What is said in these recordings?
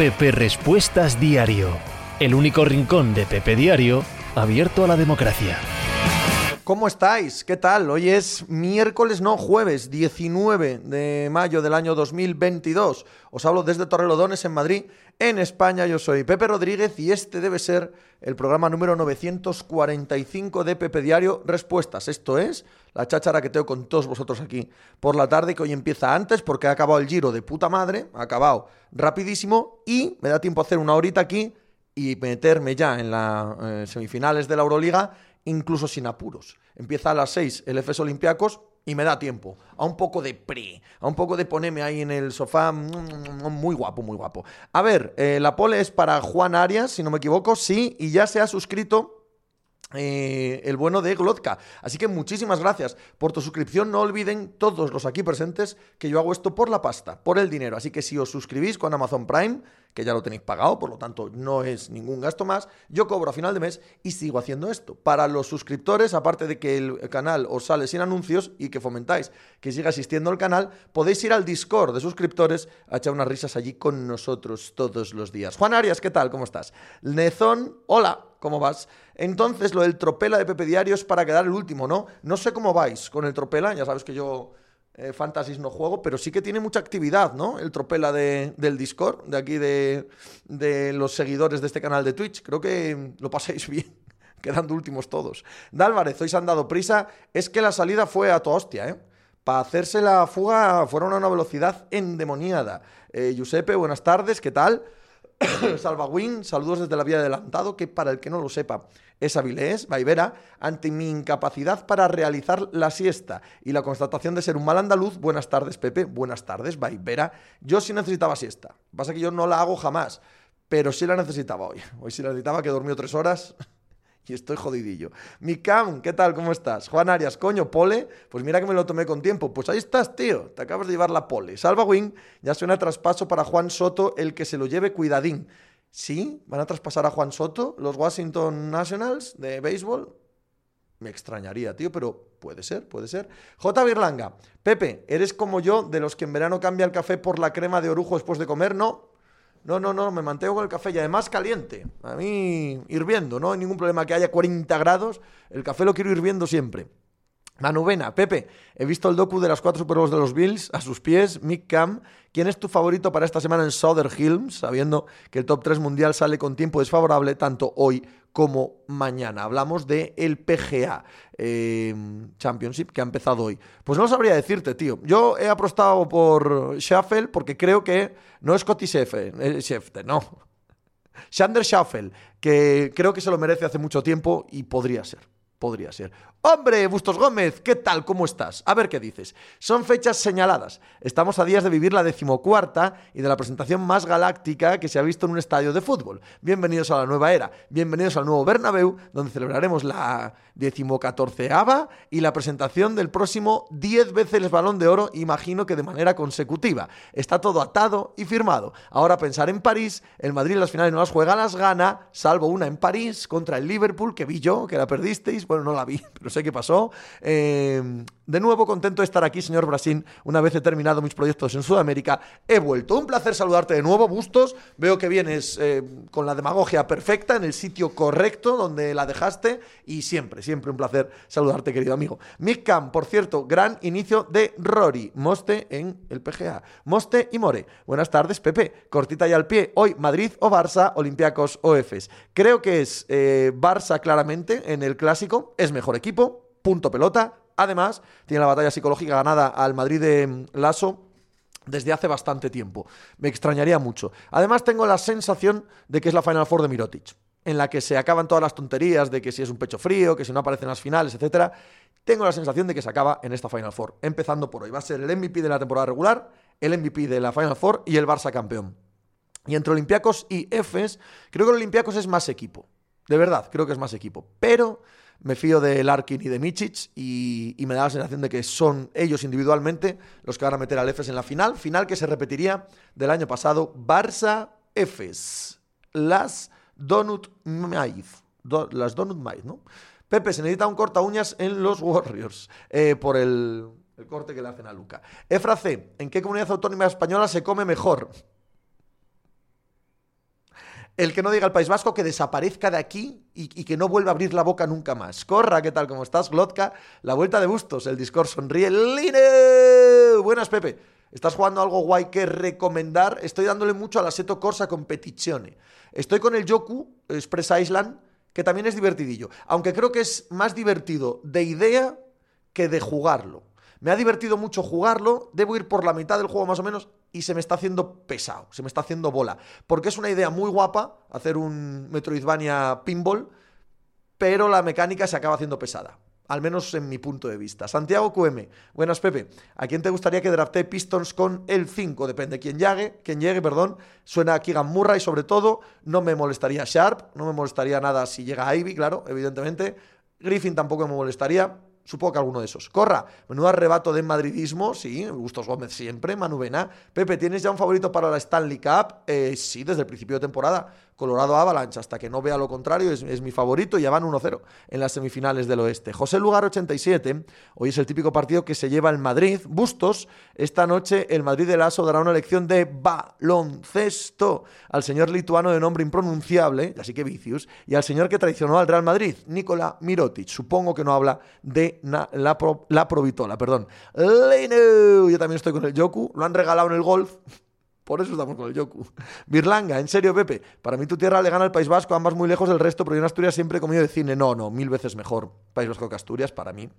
Pepe Respuestas Diario, el único rincón de Pepe Diario abierto a la democracia. ¿Cómo estáis? ¿Qué tal? Hoy es miércoles, no, jueves 19 de mayo del año 2022. Os hablo desde Torrelodones, en Madrid, en España. Yo soy Pepe Rodríguez y este debe ser el programa número 945 de Pepe Diario Respuestas. Esto es la cháchara que tengo con todos vosotros aquí por la tarde, que hoy empieza antes porque ha acabado el giro de puta madre, ha acabado rapidísimo y me da tiempo a hacer una horita aquí y meterme ya en las semifinales de la Euroliga, incluso sin apuros. Empieza a las 6 el FS Olympiacos y me da tiempo a un poco de pre, a un poco de ponerme ahí en el sofá, muy guapo, muy guapo. A ver, eh, la pole es para Juan Arias, si no me equivoco, sí, y ya se ha suscrito eh, el bueno de Glotka. Así que muchísimas gracias por tu suscripción. No olviden todos los aquí presentes que yo hago esto por la pasta, por el dinero. Así que si os suscribís con Amazon Prime, que ya lo tenéis pagado, por lo tanto no es ningún gasto más, yo cobro a final de mes y sigo haciendo esto. Para los suscriptores, aparte de que el canal os sale sin anuncios y que fomentáis que siga asistiendo al canal, podéis ir al Discord de suscriptores a echar unas risas allí con nosotros todos los días. Juan Arias, ¿qué tal? ¿Cómo estás? Nezón, hola. ¿Cómo vas? Entonces, lo del tropela de Pepe Diario es para quedar el último, ¿no? No sé cómo vais con el tropela, ya sabes que yo eh, Fantasy no juego, pero sí que tiene mucha actividad, ¿no? El tropela de, del Discord, de aquí de, de los seguidores de este canal de Twitch. Creo que lo pasáis bien quedando últimos todos. Dálvarez, hoy se han dado prisa. Es que la salida fue a tu hostia, ¿eh? Para hacerse la fuga fueron a una velocidad endemoniada. Eh, Giuseppe, buenas tardes, ¿qué tal? Salvawin, saludos desde la vía de adelantado, que para el que no lo sepa es Avilés, Vaivera, ante mi incapacidad para realizar la siesta y la constatación de ser un mal andaluz, buenas tardes Pepe, buenas tardes Vaivera, yo sí necesitaba siesta, pasa que yo no la hago jamás, pero sí la necesitaba hoy, hoy sí la necesitaba, que dormió tres horas y estoy jodidillo. Mikam, ¿qué tal? ¿Cómo estás? Juan Arias, coño, pole. Pues mira que me lo tomé con tiempo. Pues ahí estás, tío. Te acabas de llevar la pole. Salva Wing, ya suena traspaso para Juan Soto, el que se lo lleve cuidadín. ¿Sí? ¿Van a traspasar a Juan Soto los Washington Nationals de béisbol? Me extrañaría, tío, pero puede ser, puede ser. J. Birlanga, Pepe, ¿eres como yo de los que en verano cambia el café por la crema de orujo después de comer? No, no, no, no, me mantengo con el café y además caliente. A mí hirviendo, no hay ningún problema que haya 40 grados. El café lo quiero hirviendo siempre. Manuvena, Pepe, he visto el docu de las cuatro Super de los Bills a sus pies, Mick Cam. ¿Quién es tu favorito para esta semana en Southern Hills? Sabiendo que el top 3 mundial sale con tiempo desfavorable tanto hoy como mañana. Hablamos de el PGA eh, Championship que ha empezado hoy. Pues no sabría decirte, tío. Yo he apostado por Shuffle porque creo que no es Scotty Scheffler, no. Shander Shuffle, que creo que se lo merece hace mucho tiempo y podría ser. Podría ser. Hombre, Bustos Gómez, ¿qué tal? ¿Cómo estás? A ver qué dices. Son fechas señaladas. Estamos a días de vivir la decimocuarta y de la presentación más galáctica que se ha visto en un estadio de fútbol. Bienvenidos a la nueva era. Bienvenidos al nuevo Bernabéu, donde celebraremos la decimocatorceava y la presentación del próximo 10 veces el Balón de Oro, imagino que de manera consecutiva. Está todo atado y firmado. Ahora pensar en París, el Madrid en las finales no las juega, las gana, salvo una en París contra el Liverpool, que vi yo, que la perdisteis. Bueno, no la vi, pero sé qué pasó. Eh, de nuevo, contento de estar aquí, señor Brasil. Una vez he terminado mis proyectos en Sudamérica, he vuelto. Un placer saludarte de nuevo, Bustos. Veo que vienes eh, con la demagogia perfecta, en el sitio correcto donde la dejaste. Y siempre, siempre un placer saludarte, querido amigo. Mick Cam, por cierto, gran inicio de Rory. Moste en el PGA. Moste y More. Buenas tardes, Pepe. Cortita y al pie. Hoy, Madrid o Barça, Olympiacos o Efes. Creo que es eh, Barça claramente en el clásico. Es mejor equipo. Punto pelota Además, tiene la batalla psicológica ganada al Madrid de mm, Lasso desde hace bastante tiempo. Me extrañaría mucho. Además, tengo la sensación de que es la Final Four de Mirotic, en la que se acaban todas las tonterías de que si es un pecho frío, que si no aparecen las finales, etc. Tengo la sensación de que se acaba en esta Final Four. Empezando por hoy. Va a ser el MVP de la temporada regular, el MVP de la Final Four y el Barça campeón. Y entre Olympiacos y Efes, creo que el Olympiacos es más equipo. De verdad, creo que es más equipo. Pero me fío de Larkin y de Michic y, me da la sensación de que son ellos individualmente los que van a meter al EFES en la final, final que se repetiría del año pasado, Barça-EFES, las Donut Maiz, las Donut Maiz, ¿no? Pepe, se necesita un corta uñas en los Warriors eh, por el, el, corte que le hacen a Luca. Efra C, ¿en qué comunidad autónoma española se come mejor? El que no diga al País Vasco que desaparezca de aquí y, que no vuelva a abrir la boca nunca más. Corra, ¿qué tal? ¿Cómo estás, Glotka? La vuelta de Bustos, el Discord sonríe. ¡Line! Buenas, Pepe. ¿Estás jugando algo guay que recomendar? Estoy dándole mucho a la Seto Corsa Competizione. Estoy con el Yoku Express Island, que también es divertidillo. Aunque creo que es más divertido de idea que de jugarlo. Me ha divertido mucho jugarlo, debo ir por la mitad del juego más o menos y se me está haciendo pesado, se me está haciendo bola. Porque es una idea muy guapa hacer un Metroidvania pinball, pero la mecánica se acaba haciendo pesada. Al menos en mi punto de vista. Santiago QM. Buenas, Pepe. ¿A quién te gustaría que drafte Pistons con el 5? Depende quién llegue, quién llegue, perdón. Suena a Keegan Murray, sobre todo. No me molestaría Sharp. No me molestaría nada si llega Ivy, claro, evidentemente. Griffin tampoco me molestaría. Supongo que alguno de esos. Corra, menudo arrebato de madridismo, sí, Gustos Gómez siempre, Manu Pepe, ¿tienes ya un favorito para la Stanley Cup? Eh, sí, desde el principio de temporada. Colorado Avalanche, hasta que no vea lo contrario, es, mi favorito y ya van 1-0 en las semifinales del oeste. José Lugar 87, hoy es el típico partido que se lleva el Madrid. Bustos, esta noche el Madrid de Lazo dará una lección de baloncesto al señor lituano de nombre impronunciable, así que vicius, y al señor que traicionó al Real Madrid, Nikola Mirotic. Supongo que no habla de la, la provitola, perdón. yo también estoy con el Yoku, lo han regalado en el golf. Por eso estamos con el Yoku. Birlanga, en serio, Pepe. Para mí tu tierra le gana al País Vasco, ambas muy lejos del resto, pero yo en Asturias siempre he comido de cine. No, no, mil veces mejor. País Vasco que Asturias, para mí.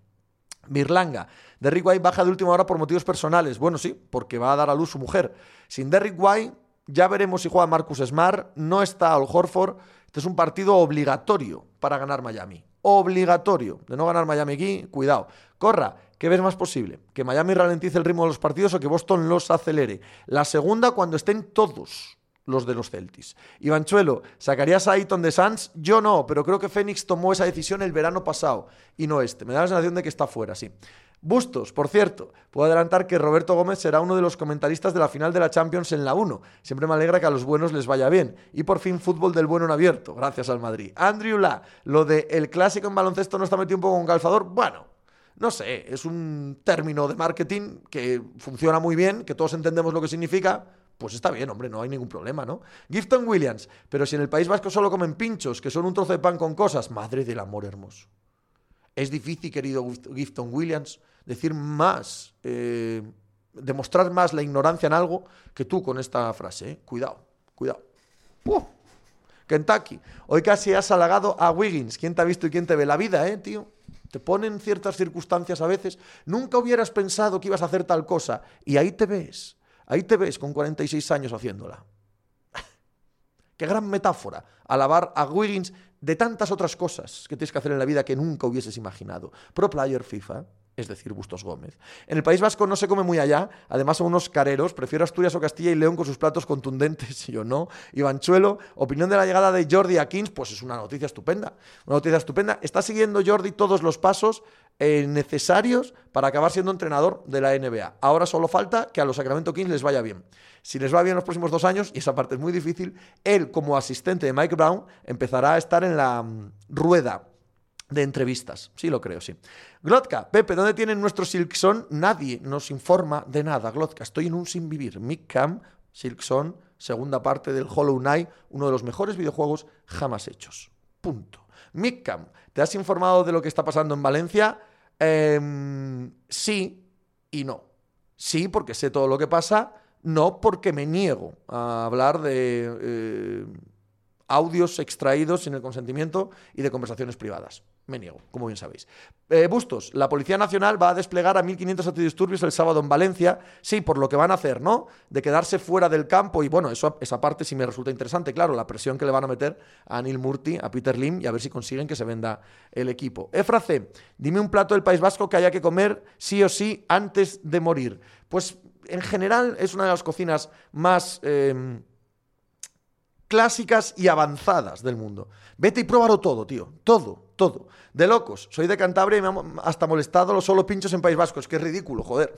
Birlanga, Derrick White baja de última hora por motivos personales. Bueno, sí, porque va a dar a luz su mujer. Sin Derrick White, ya veremos si juega Marcus Smart. No está Al Horford. Este es un partido obligatorio para ganar Miami. Obligatorio. De no ganar Miami aquí, cuidado. Corra, ¿Qué ves más posible? ¿Que Miami ralentice el ritmo de los partidos o que Boston los acelere? La segunda cuando estén todos los de los Celtics. Ivanchuelo, ¿sacarías a Ayton de Suns? Yo no, pero creo que Phoenix tomó esa decisión el verano pasado y no este. Me da la sensación de que está fuera, sí. Bustos, por cierto, puedo adelantar que Roberto Gómez será uno de los comentaristas de la final de la Champions en la 1. Siempre me alegra que a los buenos les vaya bien. Y por fin fútbol del bueno en abierto, gracias al Madrid. Andrew La, lo de el clásico en baloncesto no está metido un poco con calzador. Bueno, no sé, es un término de marketing que funciona muy bien, que todos entendemos lo que significa, pues está bien, hombre, no hay ningún problema, ¿no? Gifton Williams, pero si en el País Vasco solo comen pinchos, que son un trozo de pan con cosas, madre del amor hermoso. Es difícil, querido Gifton Williams, decir más, eh, demostrar más la ignorancia en algo que tú con esta frase, ¿eh? Cuidado, cuidado. Kentucky, hoy casi has halagado a Wiggins. ¿Quién te ha visto y quién te ve? La vida, ¿eh, tío? Te ponen ciertas circunstancias a veces. Nunca hubieras pensado que ibas a hacer tal cosa. Y ahí te ves. Ahí te ves con 46 años haciéndola. Qué gran metáfora. Alabar a Wiggins de tantas otras cosas que tienes que hacer en la vida que nunca hubieses imaginado. Pro player FIFA es decir, Bustos Gómez. En el País Vasco no se come muy allá, además son unos careros, prefiero Asturias o Castilla y León con sus platos contundentes, yo no. Ivanchuelo, opinión de la llegada de Jordi a Kings, pues es una noticia estupenda, una noticia estupenda. Está siguiendo Jordi todos los pasos eh, necesarios para acabar siendo entrenador de la NBA. Ahora solo falta que a los Sacramento Kings les vaya bien. Si les va bien los próximos dos años, y esa parte es muy difícil, él como asistente de Mike Brown empezará a estar en la mm, rueda de entrevistas. Sí, lo creo, sí. Glotka, Pepe, ¿dónde tienen nuestro Silkson? Nadie nos informa de nada. Glotka, estoy en un sin vivir. Mick Silkson, segunda parte del Hollow Knight, uno de los mejores videojuegos jamás hechos. Punto. Mick ¿te has informado de lo que está pasando en Valencia? Em, sí y no. Sí, porque sé todo lo que pasa. No, porque me niego a hablar de eh, audios extraídos sin el consentimiento y de conversaciones privadas. Me niego, como bien sabéis. Eh, Bustos, la Policía Nacional va a desplegar a 1.500 antidisturbios el sábado en Valencia. Sí, por lo que van a hacer, ¿no? De quedarse fuera del campo. Y bueno, eso, esa parte sí me resulta interesante, claro, la presión que le van a meter a Neil Murti, a Peter Lim y a ver si consiguen que se venda el equipo. Efra C, dime un plato del País Vasco que haya que comer sí o sí antes de morir. Pues en general es una de las cocinas más... Eh, clásicas y avanzadas del mundo. Vete y pruébalo todo, tío. Todo, todo. De locos. Soy de Cantabria y me ha hasta molestado los solo pinchos en País Vasco. Es que es ridículo, joder.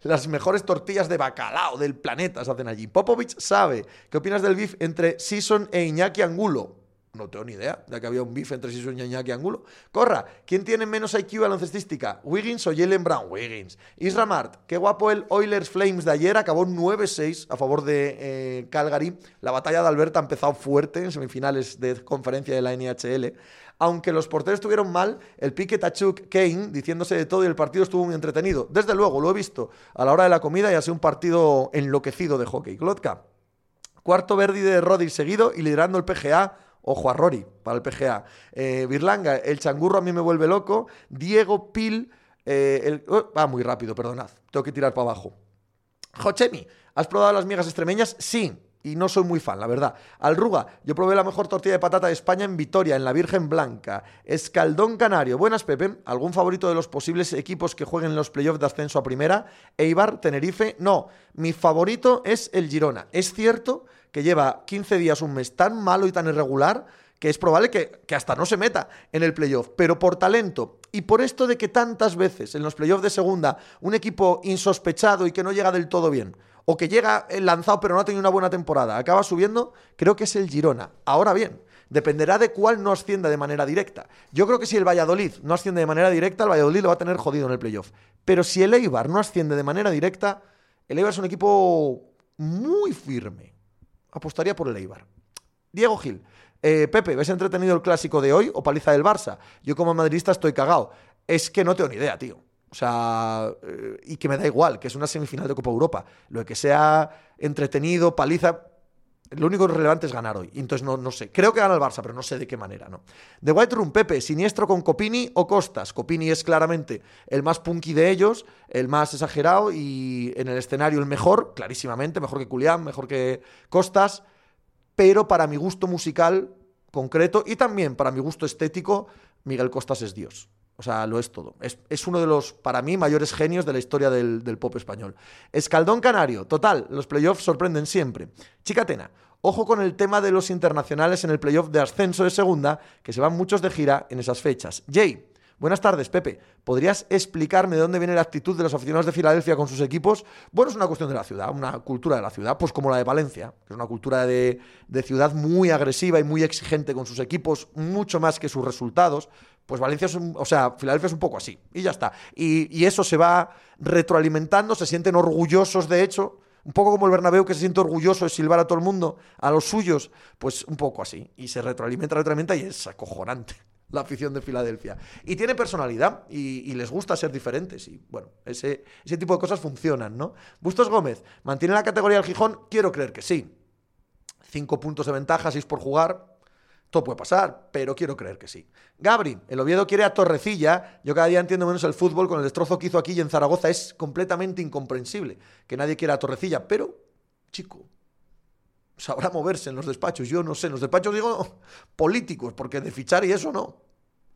Las mejores tortillas de bacalao del planeta se hacen allí. Popovich sabe. ¿Qué opinas del beef entre Sison e Iñaki Angulo? No tengo ni idea de que había un bife entre Sisu y Iñaki Angulo. Corra, ¿quién tiene menos IQ baloncestística? ¿Wiggins o Jalen Brown? Wiggins. Isra Mart, qué guapo el Oilers Flames de ayer, acabó 9-6 a favor de eh, Calgary. La batalla de Alberta ha empezado fuerte en semifinales de conferencia de la NHL. Aunque los porteros estuvieron mal, el pique Tachuk Kane diciéndose de todo y el partido estuvo muy entretenido. Desde luego, lo he visto a la hora de la comida y ha sido un partido enloquecido de hockey. Glotka, cuarto verde de Rodri seguido y liderando el PGA Ojo a Rory para el PGA. Eh, Birlanga, el changurro a mí me vuelve loco. Diego Pil, eh, oh, va muy rápido, perdonad. Tengo que tirar para abajo. Jochemi, ¿has probado las migas extremeñas? Sí. Y no soy muy fan, la verdad. Alruga, yo probé la mejor tortilla de patata de España en Vitoria, en la Virgen Blanca. Escaldón Canario. Buenas, Pepe. ¿Algún favorito de los posibles equipos que jueguen en los playoffs de ascenso a primera? Eibar, Tenerife. No, mi favorito es el Girona. Es cierto lleva 15 días, un mes tan malo y tan irregular que es probable que, hasta no se meta en el playoff, pero por talento y por esto de que tantas veces en los playoffs de segunda un equipo insospechado y que no llega del todo bien, o que llega lanzado pero no ha tenido una buena temporada, acaba subiendo, creo que es el Girona. Ahora bien, dependerá de cuál no ascienda de manera directa. Yo creo que si el Valladolid no asciende de manera directa, el Valladolid lo va a tener jodido en el playoff. Pero si el Eibar no asciende de manera directa, el Eibar es un equipo muy firme apostaría por el Eibar. Diego Gil. Eh, Pepe, ¿ves entretenido el clásico de hoy o paliza del Barça? Yo como madridista estoy cagado. Es que no tengo ni idea, tío. O sea, eh, y que me da igual, que es una semifinal de Copa Europa. Lo que sea entretenido, paliza, lo único relevante es ganar hoy. Entonces no, no sé. Creo que gana el Barça, pero no sé de qué manera, ¿no? De White Room, Pepe, siniestro con Copini o Costas. Copini es claramente el más punky de ellos, el más exagerado y en el escenario el mejor, clarísimamente, mejor que Culián, mejor que Costas. Pero para mi gusto musical concreto y también para mi gusto estético, Miguel Costas es Dios. O sea, lo es todo. Es, uno de los, para mí, mayores genios de la historia del, pop español. Escaldón Canario. Total, los playoffs sorprenden siempre. Chicatena. Ojo con el tema de los internacionales en el playoff de ascenso de segunda, que se van muchos de gira en esas fechas. Jay. Buenas tardes, Pepe. ¿Podrías explicarme de dónde viene la actitud de los aficionados de Filadelfia con sus equipos? Bueno, es una cuestión de la ciudad, una cultura de la ciudad, pues como la de Valencia, que es una cultura de, de ciudad muy agresiva y muy exigente con sus equipos, mucho más que sus resultados. Pues Valencia es un, o sea, Filadelfia es un poco así, y ya está. Y, eso se va retroalimentando, se sienten orgullosos, de hecho, un poco como el Bernabéu que se siente orgulloso de silbar a todo el mundo, a los suyos, pues un poco así. Y se retroalimenta, retroalimenta y es acojonante la afición de Filadelfia. Y tiene personalidad y, les gusta ser diferentes. Y bueno, ese, ese tipo de cosas funcionan, ¿no? Bustos Gómez, ¿mantiene la categoría del Gijón? Quiero creer que sí. Cinco puntos de ventaja, seis por jugar. Todo puede pasar, pero quiero creer que sí. Gabri, el Oviedo quiere a Torrecilla. Yo cada día entiendo menos el fútbol con el destrozo que hizo aquí y en Zaragoza. Es completamente incomprensible que nadie quiera a Torrecilla. Pero, chico, sabrá moverse en los despachos. Yo no sé, en los despachos digo políticos, porque de fichar y eso no.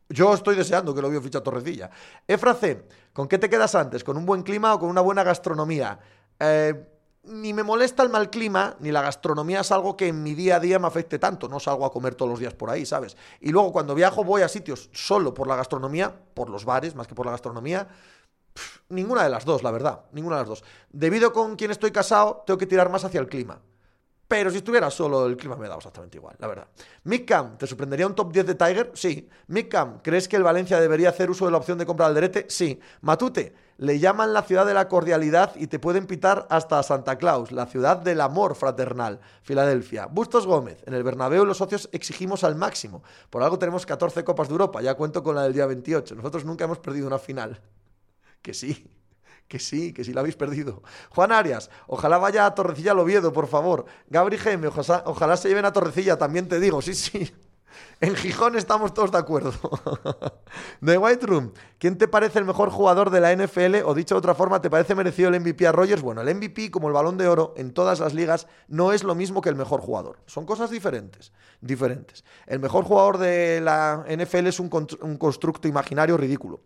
Yo estoy deseando que lo Oviedo ficha Torrecilla. Efra C, ¿con qué te quedas antes? ¿Con un buen clima o con una buena gastronomía? Eh, ni me molesta el mal clima, ni la gastronomía es algo que en mi día a día me afecte tanto. No salgo a comer todos los días por ahí, ¿sabes? Y luego cuando viajo voy a sitios solo por la gastronomía, por los bares más que por la gastronomía. ninguna de las dos, la verdad. Ninguna de las dos. Debido con quien estoy casado, tengo que tirar más hacia el clima. Pero si estuviera solo, el clima me da exactamente igual, la verdad. Mick ¿te sorprendería un top 10 de Tiger? Sí. Mick ¿crees que el Valencia debería hacer uso de la opción de compra al derete? Sí. Matute, le llaman la ciudad de la cordialidad y te pueden pitar hasta Santa Claus, la ciudad del amor fraternal, Filadelfia. Bustos Gómez, en el Bernabéu los socios exigimos al máximo. Por algo tenemos 14 Copas de Europa, ya cuento con la del día 28. Nosotros nunca hemos perdido una final. Que sí. Que sí, que sí la habéis perdido. Juan Arias, ojalá vaya a Torrecilla al Oviedo, por favor. Gabri Geme, ojalá, se lleven a Torrecilla, también te digo, sí, sí. En Gijón estamos todos de acuerdo. The White Room, ¿quién te parece el mejor jugador de la NFL? O dicho de otra forma, ¿te parece merecido el MVP a Rogers? Bueno, el MVP, como el balón de oro, en todas las ligas, no es lo mismo que el mejor jugador. Son cosas diferentes. Diferentes. El mejor jugador de la NFL es un constructo imaginario ridículo.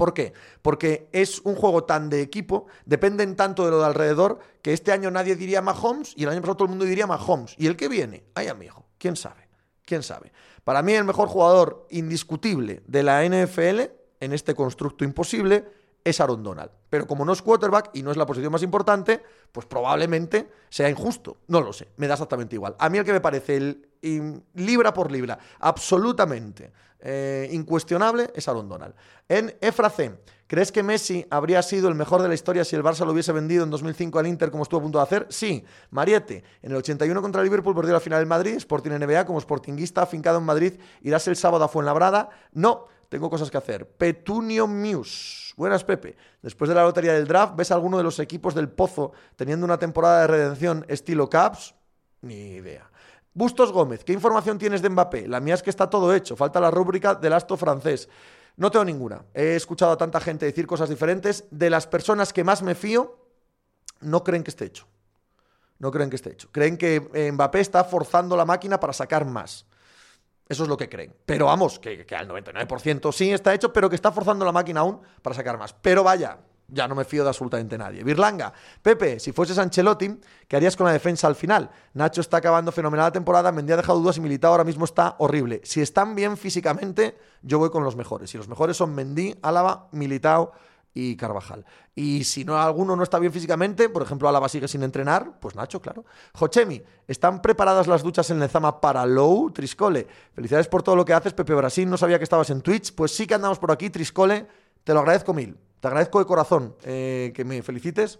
¿Por qué? Porque es un juego tan de equipo, dependen tanto de lo de alrededor, que este año nadie diría Mahomes y el año pasado todo el mundo diría Mahomes. ¿Y el que viene? Ay, amigo, quién sabe, quién sabe. Para mí el mejor jugador indiscutible de la NFL en este constructo imposible es Aaron Donald. Pero como no es quarterback y no es la posición más importante, pues probablemente sea injusto. No lo sé, me da exactamente igual. A mí el que me parece el libra por libra, absolutamente eh, incuestionable, es Aaron Donald. En Efra ¿crees que Messi habría sido el mejor de la historia si el Barça lo hubiese vendido en 2005 al Inter como estuvo a punto de hacer? Sí. Mariette, en el 81 contra Liverpool perdió la final del Madrid, Sporting NBA como sportinguista afincado en Madrid, ¿irás el sábado a Fuenlabrada? No tengo cosas que hacer. Petunio Muse. Buenas, Pepe. Después de la lotería del draft, ¿ves alguno de los equipos del Pozo teniendo una temporada de redención estilo Caps? Ni idea. Bustos Gómez, ¿qué información tienes de Mbappé? La mía es que está todo hecho. Falta la rúbrica del asto francés. No tengo ninguna. He escuchado a tanta gente decir cosas diferentes. De las personas que más me fío, no creen que esté hecho. No creen que esté hecho. Creen que Mbappé está forzando la máquina para sacar más. Eso es lo que creen. Pero vamos, que, al 99% sí está hecho, pero que está forzando la máquina aún para sacar más. Pero vaya, ya no me fío de absolutamente nadie. Birlanga, Pepe, si fueses Ancelotti, ¿qué harías con la defensa al final? Nacho está acabando fenomenal la temporada, Mendy ha dejado dudas y Militao ahora mismo está horrible. Si están bien físicamente, yo voy con los mejores. Y los mejores son Mendy, Álava, Militao y Carvajal. Y si no alguno no está bien físicamente, por ejemplo, Álava sigue sin entrenar, pues Nacho, claro. Jochemi, ¿están preparadas las duchas en Lezama para Low? Triscole, felicidades por todo lo que haces, Pepe Brasil, no sabía que estabas en Twitch, pues sí que andamos por aquí, Triscole, te lo agradezco mil, te agradezco de corazón eh, que me felicites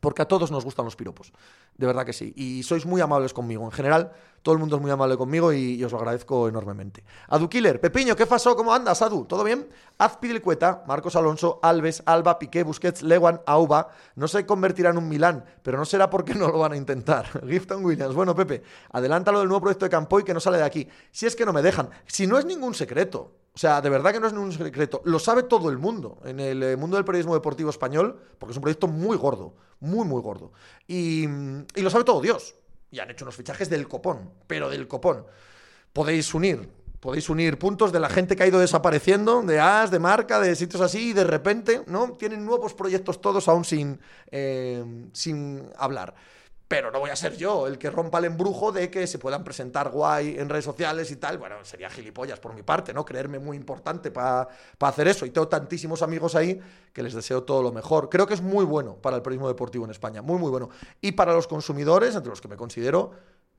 porque a todos nos gustan los piropos. De verdad que sí. Y sois muy amables conmigo. En general, todo el mundo es muy amable conmigo y, os lo agradezco enormemente. Adu Killer, Pepiño, ¿qué pasó? ¿Cómo andas, Adu? ¿Todo bien? Azpidilcueta, Marcos Alonso, Alves, Alba, Piqué, Busquets, Lewan, Auba. No se convertirá en un Milán, pero no será porque no lo van a intentar. Gifton Williams. Bueno, Pepe, adelántalo del nuevo proyecto de Campoy que no sale de aquí. Si es que no me dejan. Si no es ningún secreto. O sea, de verdad que no es ningún secreto. Lo sabe todo el mundo en el eh, mundo del periodismo deportivo español, porque es un proyecto muy gordo, muy, muy gordo. Y, lo sabe todo Dios. Y han hecho unos fichajes del copón, pero del copón. Podéis unir, podéis unir puntos de la gente que ha ido desapareciendo, de AS, de marca, de sitios así, y de repente, ¿no? Tienen nuevos proyectos todos aún sin, eh, sin hablar pero no voy a ser yo el que rompa el embrujo de que se puedan presentar guay en redes sociales y tal. Bueno, sería gilipollas por mi parte, ¿no? Creerme muy importante para hacer eso. Y tengo tantísimos amigos ahí que les deseo todo lo mejor. Creo que es muy bueno para el periodismo deportivo en España, muy, muy bueno. Y para los consumidores, entre los que me considero,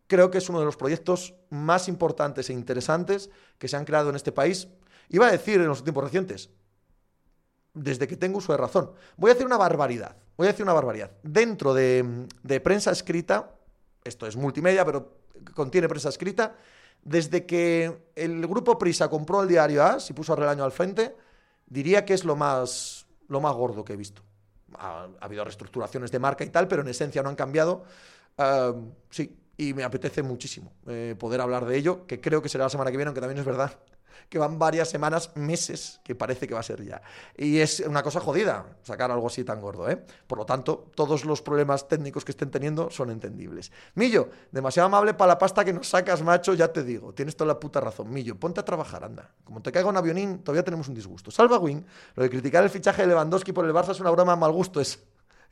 creo que es uno de los proyectos más importantes e interesantes que se han creado en este país. Iba a decir en los tiempos recientes, desde que tengo uso de razón. Voy a decir una barbaridad. Voy a decir una barbaridad. Dentro de, prensa escrita, esto es multimedia, pero contiene prensa escrita, desde que el grupo Prisa compró el diario AS y puso a Relaño al frente, diría que es lo más, lo más gordo que he visto. Ha, habido reestructuraciones de marca y tal, pero en esencia no han cambiado. sí, y me apetece muchísimo eh, poder hablar de ello, que creo que será la semana que viene, aunque también es verdad que van varias semanas, meses, que parece que va a ser ya. Y es una cosa jodida sacar algo así tan gordo, ¿eh? Por lo tanto, todos los problemas técnicos que estén teniendo son entendibles. Millo, demasiado amable para la pasta que nos sacas, macho, ya te digo. Tienes toda la puta razón. Millo, ponte a trabajar, anda. Como te caiga un avionín, todavía tenemos un disgusto. Salva Wing, lo de criticar el fichaje de Lewandowski por el Barça es una broma mal gusto, es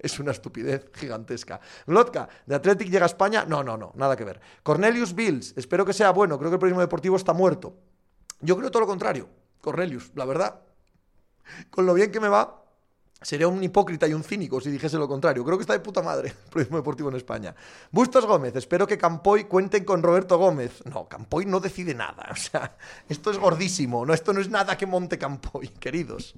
es una estupidez gigantesca. Lotka, de Athletic llega a España. No, no, no, nada que ver. Cornelius Bills, espero que sea bueno. Creo que el periodismo deportivo está muerto. Yo creo todo lo contrario, Cornelius, la verdad. Con lo bien que me va, Sería un hipócrita y un cínico si dijese lo contrario. Creo que está de puta madre el periodismo deportivo en España. Bustos Gómez, espero que Campoy cuenten con Roberto Gómez. No, Campoy no decide nada. O sea, esto es gordísimo. No, esto no es nada que monte Campoy, queridos.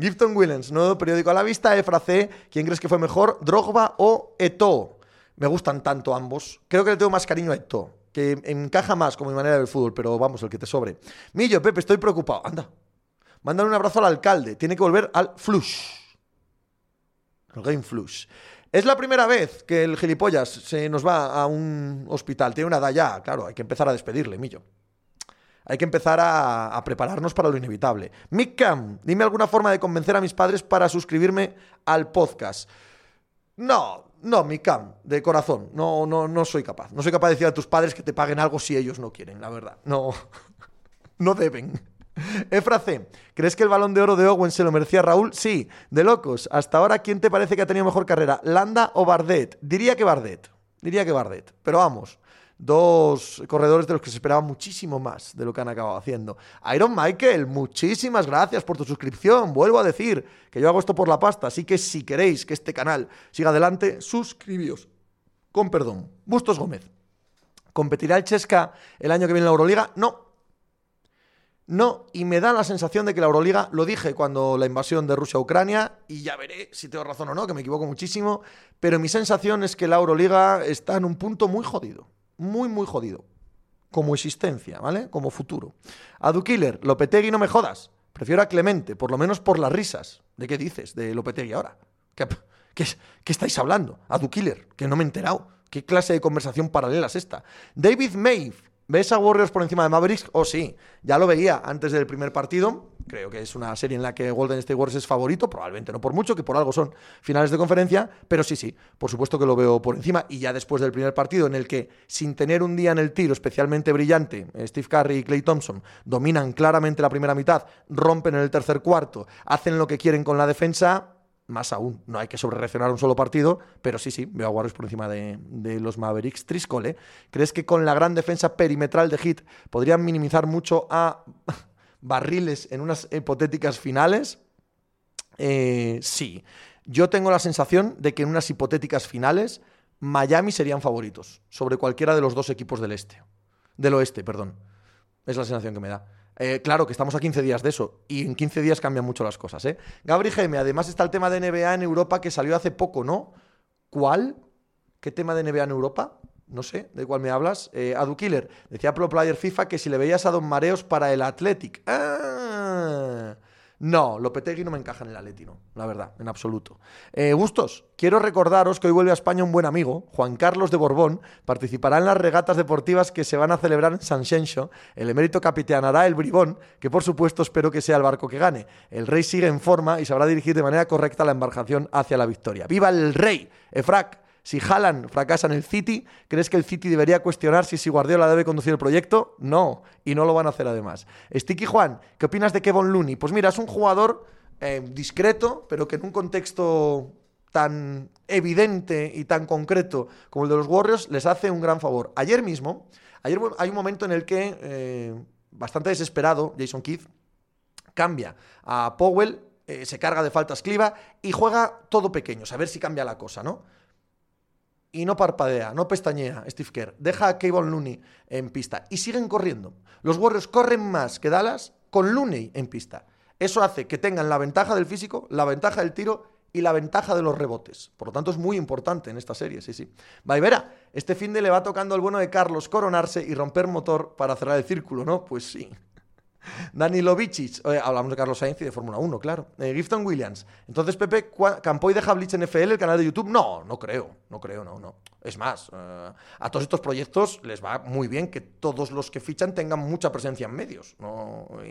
Gifton Willens, nuevo periódico a la vista, Efra C. ¿Quién crees que fue mejor, Drogba o Eto? Me gustan tanto ambos. Creo que le tengo más cariño a Eto que encaja más con mi manera de fútbol, pero vamos, el que te sobre. Millo, Pepe, estoy preocupado. Anda. Mándale un abrazo al alcalde. Tiene que volver al flush. El game flush. Es la primera vez que el gilipollas se nos va a un hospital. Tiene una edad ya, claro, hay que empezar a despedirle, Millo. Hay que empezar a, a prepararnos para lo inevitable. Mick Cam, dime alguna forma de convencer a mis padres para suscribirme al podcast. No, no, mi cam, de corazón, no, no, no soy capaz. No soy capaz de decir a tus padres que te paguen algo si ellos no quieren, la verdad. No, no deben. Efra C, ¿crees que el balón de oro de Owen se lo merecía Raúl? Sí, de locos. Hasta ahora, ¿quién te parece que ha tenido mejor carrera? ¿Landa o Bardet? Diría que Bardet. Diría que Bardet. Pero vamos, dos corredores de los que se esperaba muchísimo más de lo que han acabado haciendo. Iron Michael, muchísimas gracias por tu suscripción. Vuelvo a decir que yo hago esto por la pasta, así que si queréis que este canal siga adelante, suscribíos. Con perdón. Bustos Gómez. ¿Competirá el Chesca el año que viene en la Euroliga? No. No, y me da la sensación de que la Euroliga, lo dije cuando la invasión de Rusia a Ucrania, y ya veré si tengo razón o no, que me equivoco muchísimo, pero mi sensación es que la Euroliga está en un punto muy jodido muy, muy jodido. Como existencia, ¿vale? Como futuro. A Killer, Lopetegui no me jodas. Prefiero a Clemente, por lo menos por las risas. ¿De qué dices de Lopetegui ahora? ¿Qué, qué, estáis hablando? A Killer, que no me he enterado. ¿Qué clase de conversación paralela es esta? David Maeve, ¿Ves a Warriors por encima de Mavericks? Oh, sí, ya lo veía antes del primer partido. Creo que es una serie en la que Golden State Warriors es favorito, probablemente no por mucho, que por algo son finales de conferencia, pero sí, sí, por supuesto que lo veo por encima. Y ya después del primer partido, en el que sin tener un día en el tiro especialmente brillante, Steve Curry y Clay Thompson dominan claramente la primera mitad, rompen en el tercer cuarto, hacen lo que quieren con la defensa, más aún, no hay que sobrereaccionar un solo partido, pero sí, sí, veo a Warriors por encima de, los Mavericks. Triscole, ¿crees que con la gran defensa perimetral de Hit podrían minimizar mucho a barriles en unas hipotéticas finales? Eh, sí. Yo tengo la sensación de que en unas hipotéticas finales Miami serían favoritos sobre cualquiera de los dos equipos del este. Del oeste, perdón. Es la sensación que me da. Eh, claro que estamos a 15 días de eso y en 15 días cambian mucho las cosas. ¿eh? Gabri además está el tema de NBA en Europa que salió hace poco, ¿no? ¿Cuál? ¿Qué tema de NBA en Europa? No sé, ¿de cuál me hablas? Eh, Adu Killer, decía Pro Player FIFA que si le veías a Don Mareos para el Athletic. Ah, no, Lopetegui no me encaja en el Atletino, la verdad, en absoluto. Eh, Gustos, quiero recordaros que hoy vuelve a España un buen amigo, Juan Carlos de Borbón, participará en las regatas deportivas que se van a celebrar en San Xenxo. El emérito capitaneará el Bribón, que por supuesto espero que sea el barco que gane. El rey sigue en forma y sabrá dirigir de manera correcta la embarcación hacia la victoria. ¡Viva el rey! Efrac, si Haaland fracasa en el City, ¿crees que el City debería cuestionar si, si Guardiola debe conducir el proyecto? No, y no lo van a hacer además. Sticky Juan, ¿qué opinas de Kevin Looney? Pues mira, es un jugador eh, discreto, pero que en un contexto tan evidente y tan concreto como el de los Warriors les hace un gran favor. Ayer mismo, ayer hay un momento en el que, eh, bastante desesperado, Jason Keith cambia a Powell, eh, se carga de faltas Cliva y juega todo pequeño, a ver si cambia la cosa, ¿no? Y no parpadea, no pestañea Steve Kerr, deja a Kevin Looney en pista y siguen corriendo. Los Warriors corren más que Dallas con Looney en pista. Eso hace que tengan la ventaja del físico, la ventaja del tiro y la ventaja de los rebotes. Por lo tanto, es muy importante en esta serie, sí, sí. Vaivera, este fin de le va tocando el bueno de Carlos coronarse y romper motor para cerrar el círculo, ¿no? Pues sí. Danilo Vicic, hablamos de Carlos Sainz y de Fórmula 1, claro. Eh, Gifton Williams. Entonces, Pepe, ¿Campoy deja Blitz NFL, el canal de YouTube? No, no creo, no creo, no, no. Es más, eh, a todos estos proyectos les va muy bien que todos los que fichan tengan mucha presencia en medios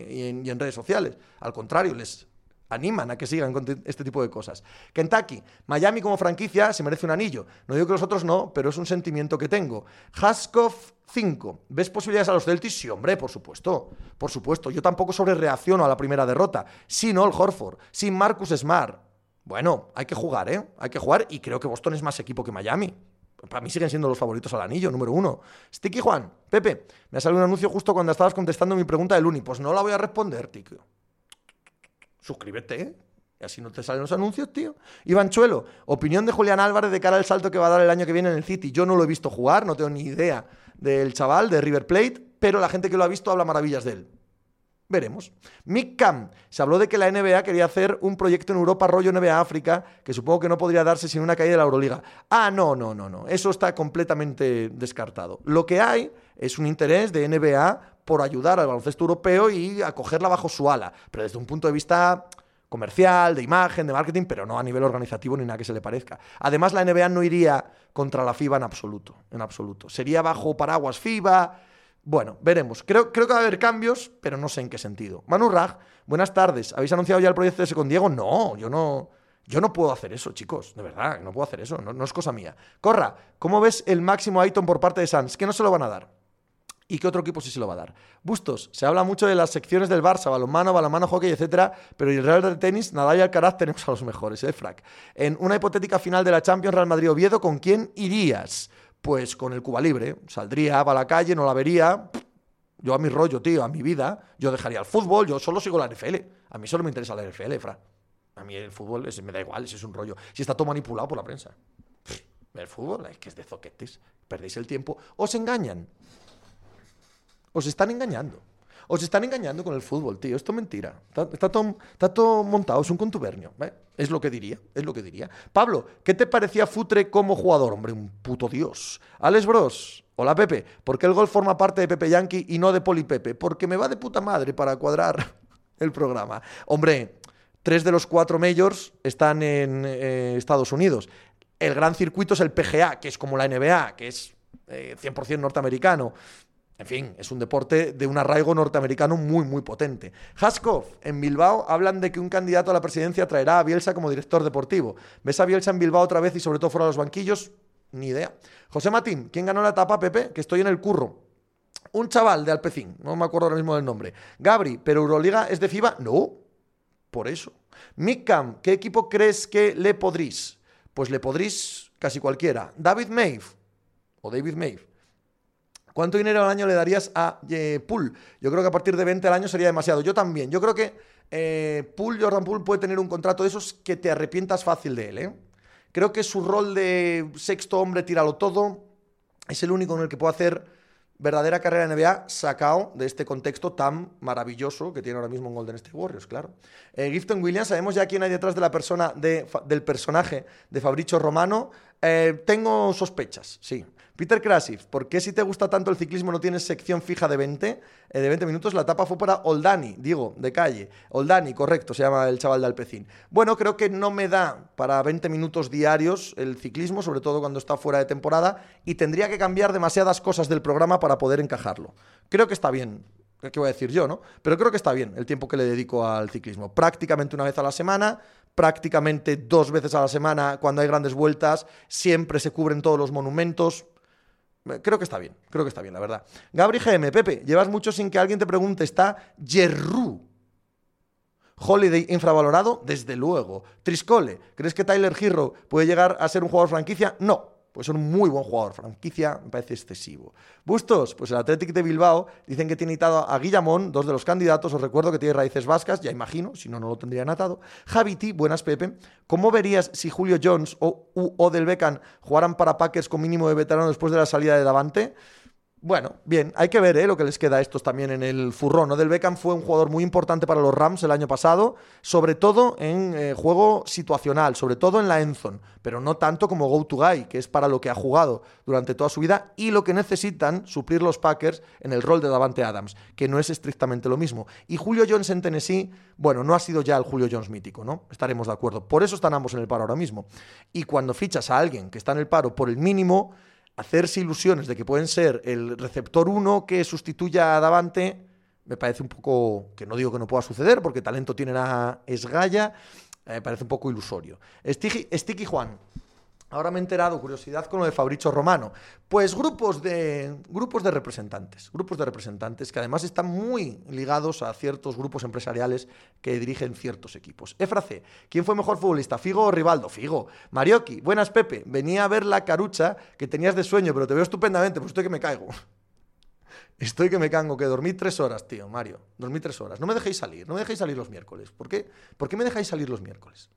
y en redes sociales. Al contrario, les animan a que sigan con este tipo de cosas. Kentucky, Miami como franquicia se merece un anillo. No digo que los otros no, pero es un sentimiento que tengo. Haskov 5. ¿Ves posibilidades a los Celtics? Sí, hombre, por supuesto. Por supuesto. Yo tampoco sobre reacciono a la primera derrota. Sin All Horford, sin Marcus Smart. Bueno, hay que jugar, ¿eh? Hay que jugar y creo que Boston es más equipo que Miami. Para mí siguen siendo los favoritos al anillo, número uno. Sticky Juan, Pepe, me ha salido un anuncio justo cuando estabas contestando mi pregunta del Uni. Pues no la voy a responder, tío suscríbete, ¿eh? Y así no te salen los anuncios, tío. Iván Chuelo, opinión de Julián Álvarez de cara al salto que va a dar el año que viene en el City. Yo no lo he visto jugar, no tengo ni idea del chaval de River Plate, pero la gente que lo ha visto habla maravillas de él. Veremos. Mick Cam, se habló de que la NBA quería hacer un proyecto en Europa rollo NBA África, que supongo que no podría darse sin una caída de la Euroliga. Ah, no, no, no, no. Eso está completamente descartado. Lo que hay es un interés de NBA por ayudar al baloncesto europeo y acogerla bajo su ala, pero desde un punto de vista comercial, de imagen, de marketing, pero no a nivel organizativo ni nada que se le parezca. Además, la NBA no iría contra la FIBA en absoluto, en absoluto. Sería bajo paraguas FIBA. Bueno, veremos. Creo, creo que va a haber cambios, pero no sé en qué sentido. Manu Raj, buenas tardes. ¿Habéis anunciado ya el proyecto ese con Diego? No, yo no. Yo no puedo hacer eso, chicos, de verdad, no puedo hacer eso, no, es cosa mía. Corra, ¿cómo ves el máximo Aiton por parte de Sans? Que no se lo van a dar y qué otro equipo sí se lo va a dar. Bustos, se habla mucho de las secciones del Barça, balonmano, balonmano, hockey, etcétera, pero en el Real de Tenis, Nadal y Alcaraz tenemos a los mejores, ¿eh, Frac? En una hipotética final de la Champions Real Madrid-Oviedo, ¿con quién irías? pues con el Cuba Libre. Saldría, a la calle, no la vería. Yo a mi rollo, tío, a mi vida, yo dejaría el fútbol, yo solo sigo la NFL. A mí solo me interesa la NFL, Fra. A mí el fútbol me da igual, si es un rollo. Si está todo manipulado por la prensa. El fútbol es que es de zoquetes. Perdéis el tiempo. Os engañan. Os están engañando. Os están engañando con el fútbol, tío. Esto es mentira. Está, todo, montado, es un contubernio. Es lo que diría, es lo que diría. Pablo, ¿qué te parecía Futre como jugador? Hombre, un puto dios. Alex Bros, hola Pepe. ¿Por qué el gol forma parte de Pepe Yankee y no de Poli Pepe? Porque me va de puta madre para cuadrar el programa. Hombre, tres de los cuatro majors están en eh, Estados Unidos. El gran circuito es el PGA, que es como la NBA, que es 100% eh, norteamericano. En fin, es un deporte de un arraigo norteamericano muy, muy potente. Haskov, en Bilbao, hablan de que un candidato a la presidencia traerá a Bielsa como director deportivo. ¿Ves a Bielsa en Bilbao otra vez y sobre todo fuera de los banquillos? Ni idea. José Matín, ¿quién ganó la etapa, Pepe? Que estoy en el curro. Un chaval de Alpecín, no me acuerdo ahora mismo del nombre. Gabri, ¿pero Euroliga es de FIBA? No, por eso. Mickam, ¿qué equipo crees que le podrís? Pues le podrís casi cualquiera. David Maeve, o David Maeve. ¿Cuánto dinero al año le darías a eh? Yo creo que a partir de 20 al año sería demasiado. Yo también. Yo creo que eh, Pool, Jordan Pool, puede tener un contrato de esos que te arrepientas fácil de él. ¿eh? Creo que su rol de sexto hombre, tíralo todo, es el único en el que puede hacer verdadera carrera en NBA sacado de este contexto tan maravilloso que tiene ahora mismo en Golden State Warriors, claro. Eh, Gifton Williams, sabemos ya quién hay detrás de la persona del personaje de Fabricio Romano. tengo sospechas, sí. Peter Krasif, ¿por qué si te gusta tanto el ciclismo no tienes sección fija de 20? Eh, de 20 minutos, la etapa fue para Oldani, digo, de calle. Oldani, correcto, se llama el chaval de Alpecín. Bueno, creo que no me da para 20 minutos diarios el ciclismo, sobre todo cuando está fuera de temporada, y tendría que cambiar demasiadas cosas del programa para poder encajarlo. Creo que está bien, ¿qué voy a decir yo, no? Pero creo que está bien el tiempo que le dedico al ciclismo. Prácticamente una vez a la semana, prácticamente dos veces a la semana cuando hay grandes vueltas, siempre se cubren todos los monumentos. Creo que está bien, creo que está bien, la verdad. Gabri GM, Pepe, llevas mucho sin que alguien te pregunte, ¿está Jerru? Holiday infravalorado, desde luego. Triscole, ¿crees que Tyler Hero puede llegar a ser un jugador franquicia? No, pues ser un muy buen jugador. Franquicia me parece excesivo. Bustos, pues el Athletic de Bilbao dicen que tiene atado a Guillamón, dos de los candidatos. Os recuerdo que tiene raíces vascas, ya imagino, si no, no lo tendrían atado. Javiti, buenas Pepe. ¿Cómo verías si Julio Jones o Odell Beckham jugaran para Packers con mínimo de veterano después de la salida de Davante? Bueno, bien, hay que ver ¿eh? lo que les queda a estos también en el furrón. ¿no? Del Beckham fue un jugador muy importante para los Rams el año pasado, sobre todo en eh, juego situacional, sobre todo en la Enzone, pero no tanto como Go to Guy, que es para lo que ha jugado durante toda su vida y lo que necesitan suplir los Packers en el rol de Davante Adams, que no es estrictamente lo mismo. Y Julio Jones en Tennessee, bueno, no ha sido ya el Julio Jones mítico, ¿no? Estaremos de acuerdo. Por eso están ambos en el paro ahora mismo. Y cuando fichas a alguien que está en el paro por el mínimo hacerse ilusiones de que pueden ser el receptor 1 que sustituya a Davante, me parece un poco, que no digo que no pueda suceder, porque talento tiene a Esgaya, eh, me parece un poco ilusorio. Sticky Juan, Ahora me he enterado, curiosidad, con lo de Fabricio Romano. Pues grupos de, grupos de representantes, grupos de representantes que además están muy ligados a ciertos grupos empresariales que dirigen ciertos equipos. Efrace, ¿quién fue mejor futbolista, Figo o Rivaldo? Figo. Marioki, buenas Pepe, venía a ver la carucha que tenías de sueño, pero te veo estupendamente, pues estoy que me caigo. Estoy que me cango, que dormí tres horas, tío, Mario. Dormí tres horas. No me dejéis salir, no me dejéis salir los miércoles. ¿Por qué? ¿Por qué me dejáis salir los miércoles?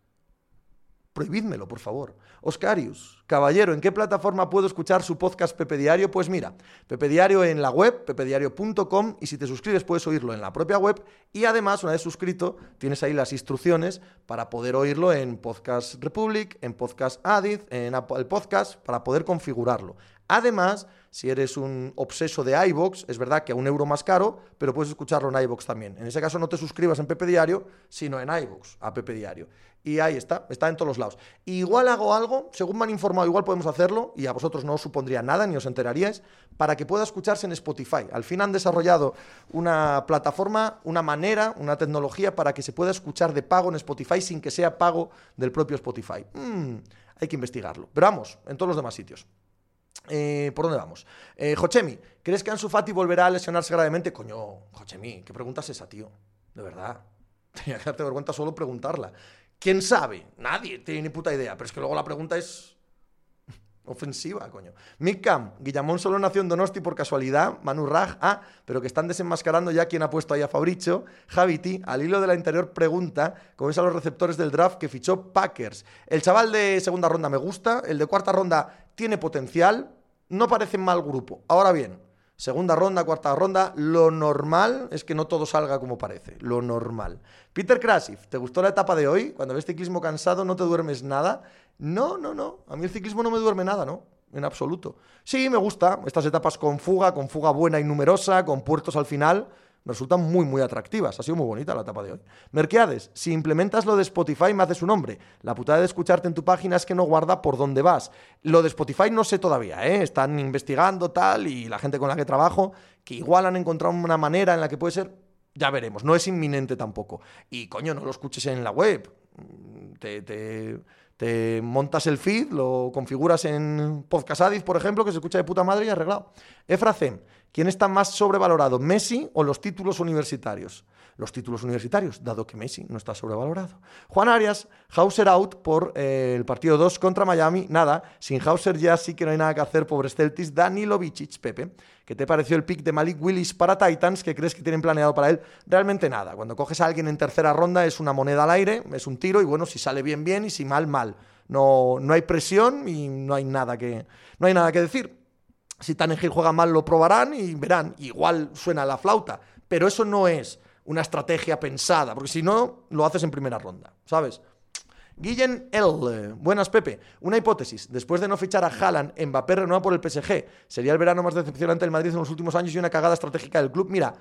Prohibídmelo, por favor. Oscarius, caballero, ¿en qué plataforma puedo escuchar su podcast Pepe Diario? Pues mira, Pepe Diario en la web, pepediario.com, y si te suscribes puedes oírlo en la propia web. Y además, una vez suscrito, tienes ahí las instrucciones para poder oírlo en Podcast Republic, en Podcast Addict, en Apple Podcast, para poder configurarlo. Además, si eres un obseso de iBox, es verdad que a un euro más caro, pero puedes escucharlo en iBox también. En ese caso no te suscribas en Pepe Diario, sino en iBox, a Pepe Diario. Y ahí está, está en todos los lados. igual hago algo, según me han informado, igual podemos hacerlo, y a vosotros no os supondría nada, ni os enteraríais, para que pueda escucharse en Spotify. Al fin han desarrollado una plataforma, una manera, una tecnología para que se pueda escuchar de pago en Spotify sin que sea pago del propio Spotify. Mm, hay que investigarlo. Pero vamos, en todos los demás sitios. Eh, ¿Por dónde vamos? Eh, Jochemi, ¿crees que Ansu Fati volverá a lesionarse gravemente? Coño, Jochemi, ¿qué pregunta es esa, tío? De verdad. Tenía que darte vergüenza solo preguntarla. ¿Quién sabe? Nadie tiene ni puta idea. Pero es que luego la pregunta es. Ofensiva, coño. Mickam, Guillamón solo nació en Donosti por casualidad. Manu Raj, ah, pero que están desenmascarando ya quien ha puesto ahí a Fabricio. Javiti, al hilo de la interior pregunta, ¿cómo es a los receptores del draft que fichó Packers? El chaval de segunda ronda me gusta, el de cuarta ronda tiene potencial, no parece mal grupo. Ahora bien, segunda ronda, cuarta ronda, lo normal es que no todo salga como parece, lo normal. Peter Krasif, ¿te gustó la etapa de hoy? Cuando ves ciclismo cansado no te duermes nada. No, no, no. A mí el ciclismo no me duerme nada, ¿no? En absoluto. Sí, me gusta. Estas etapas con fuga, con fuga buena y numerosa, con puertos al final, resultan muy, muy atractivas. Ha sido muy bonita la etapa de hoy. Merqueades, si implementas lo de Spotify, me haces un nombre. La putada de escucharte en tu página es que no guarda por dónde vas. Lo de Spotify no sé todavía, ¿eh? Están investigando tal y la gente con la que trabajo, que igual han encontrado una manera en la que puede ser. Ya veremos, no es inminente tampoco. Y coño, no lo escuches en la web. te, te te montas el feed, lo configuras en Podcast por ejemplo, que se escucha de puta madre y arreglado. Efracem, ¿quién está más sobrevalorado, Messi o los títulos universitarios? los títulos universitarios, dado que Messi no está sobrevalorado. Juan Arias, Hauser out por eh, el partido 2 contra Miami. Nada, sin Hauser ya sí que no hay nada que hacer, pobres Celtics. Danilo Vicic, Pepe, ¿qué te pareció el pick de Malik Willis para Titans? ¿Qué crees que tienen planeado para él? Realmente nada. Cuando coges a alguien en tercera ronda es una moneda al aire, es un tiro y bueno, si sale bien, bien y si mal, mal. No, no hay presión y no hay nada que, no hay nada que decir. Si Tannehill juega mal, lo probarán y verán. Igual suena la flauta, pero eso no es una estrategia pensada, porque si no, lo haces en primera ronda, ¿sabes? Guillen L. Buenas, Pepe. Una hipótesis. Después de no fichar a Haaland, Mbappé renueva por el PSG. ¿Sería el verano más decepcionante del Madrid en los últimos años y una cagada estratégica del club? Mira,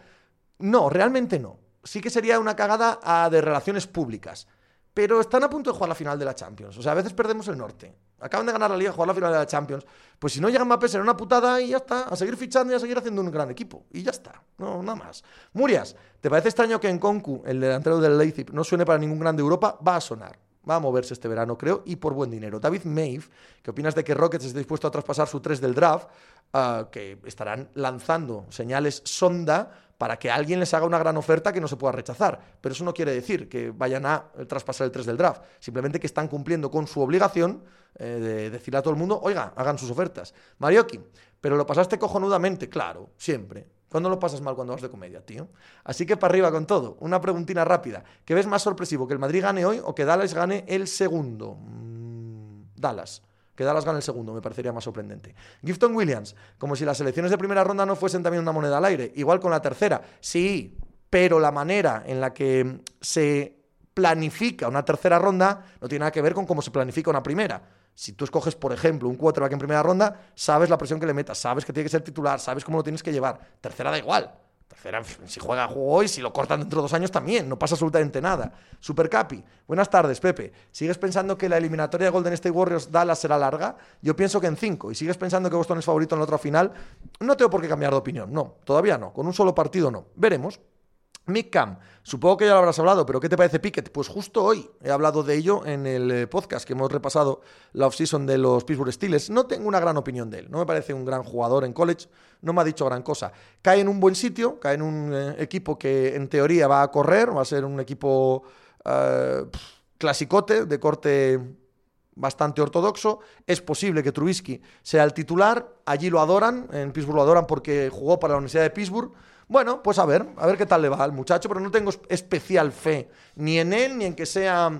no, realmente no. Sí que sería una cagada ah, de relaciones públicas pero están a punto de jugar la final de la Champions. O sea, a veces perdemos el norte. Acaban de ganar la Liga, jugar la final de la Champions. Pues si no llegan Mbappé será una putada y ya está. A seguir fichando y a seguir haciendo un gran equipo. Y ya está. No, nada más. Murias, ¿te parece extraño que en Concu, el delantero del Leipzig, no suene para ningún grande de Europa? Va a sonar. Va a moverse este verano, creo, y por buen dinero. David Maeve, ¿qué opinas de que Rockets esté dispuesto a traspasar su 3 del draft? Ah, que estarán lanzando señales sonda para que alguien les haga una gran oferta que no se pueda rechazar. Pero eso no quiere decir que vayan a traspasar el 3 del draft, simplemente que están cumpliendo con su obligación eh, de decirle a todo el mundo, oiga, hagan sus ofertas. Marioki, pero lo pasaste cojonudamente, claro, siempre. ¿Cuándo lo pasas mal cuando vas de comedia, tío? Así que para arriba con todo. Una preguntina rápida. ¿Qué ves más sorpresivo, que el Madrid gane hoy o que Dallas gane el segundo? Mm, Dallas que Dallas gane el segundo, me parecería más sorprendente. Gifton Williams, como si las elecciones de primera ronda no fuesen también una moneda al aire, igual con la tercera, sí, pero la manera en la que se planifica una tercera ronda no tiene nada que ver con cómo se planifica una primera. Si tú escoges, por ejemplo, un quarterback en primera ronda, sabes la presión que le metas, sabes que tiene que ser titular, sabes cómo lo tienes que llevar. Tercera da igual. Tercera, si juega juego hoy, si lo cortan dentro de dos años también, no pasa absolutamente nada. Super Capi, buenas tardes, Pepe. ¿Sigues pensando que la eliminatoria de Golden State Warriors Dallas será larga? Yo pienso que en cinco. ¿Y sigues pensando que Boston es favorito en la otra final? No tengo por qué cambiar de opinión, no, todavía no. Con un solo partido no. Veremos. Mick Cam, supongo que ya lo habrás hablado, pero ¿qué te parece Pickett? Pues justo hoy he hablado de ello en el eh, podcast que hemos repasado la offseason de los Pittsburgh Steelers. No tengo una gran opinión de él, no me parece un gran jugador en college, no me ha dicho gran cosa. Cae en un buen sitio, cae en un eh, equipo que en teoría va a correr, va a ser un equipo uh, clasicote, de corte bastante ortodoxo. Es posible que Trubisky sea el titular, allí lo adoran, en Pittsburgh lo adoran porque jugó para la Universidad de Pittsburgh bueno, pues a ver, a ver qué tal le va al muchacho, pero no tengo especial fe ni en él ni en que sea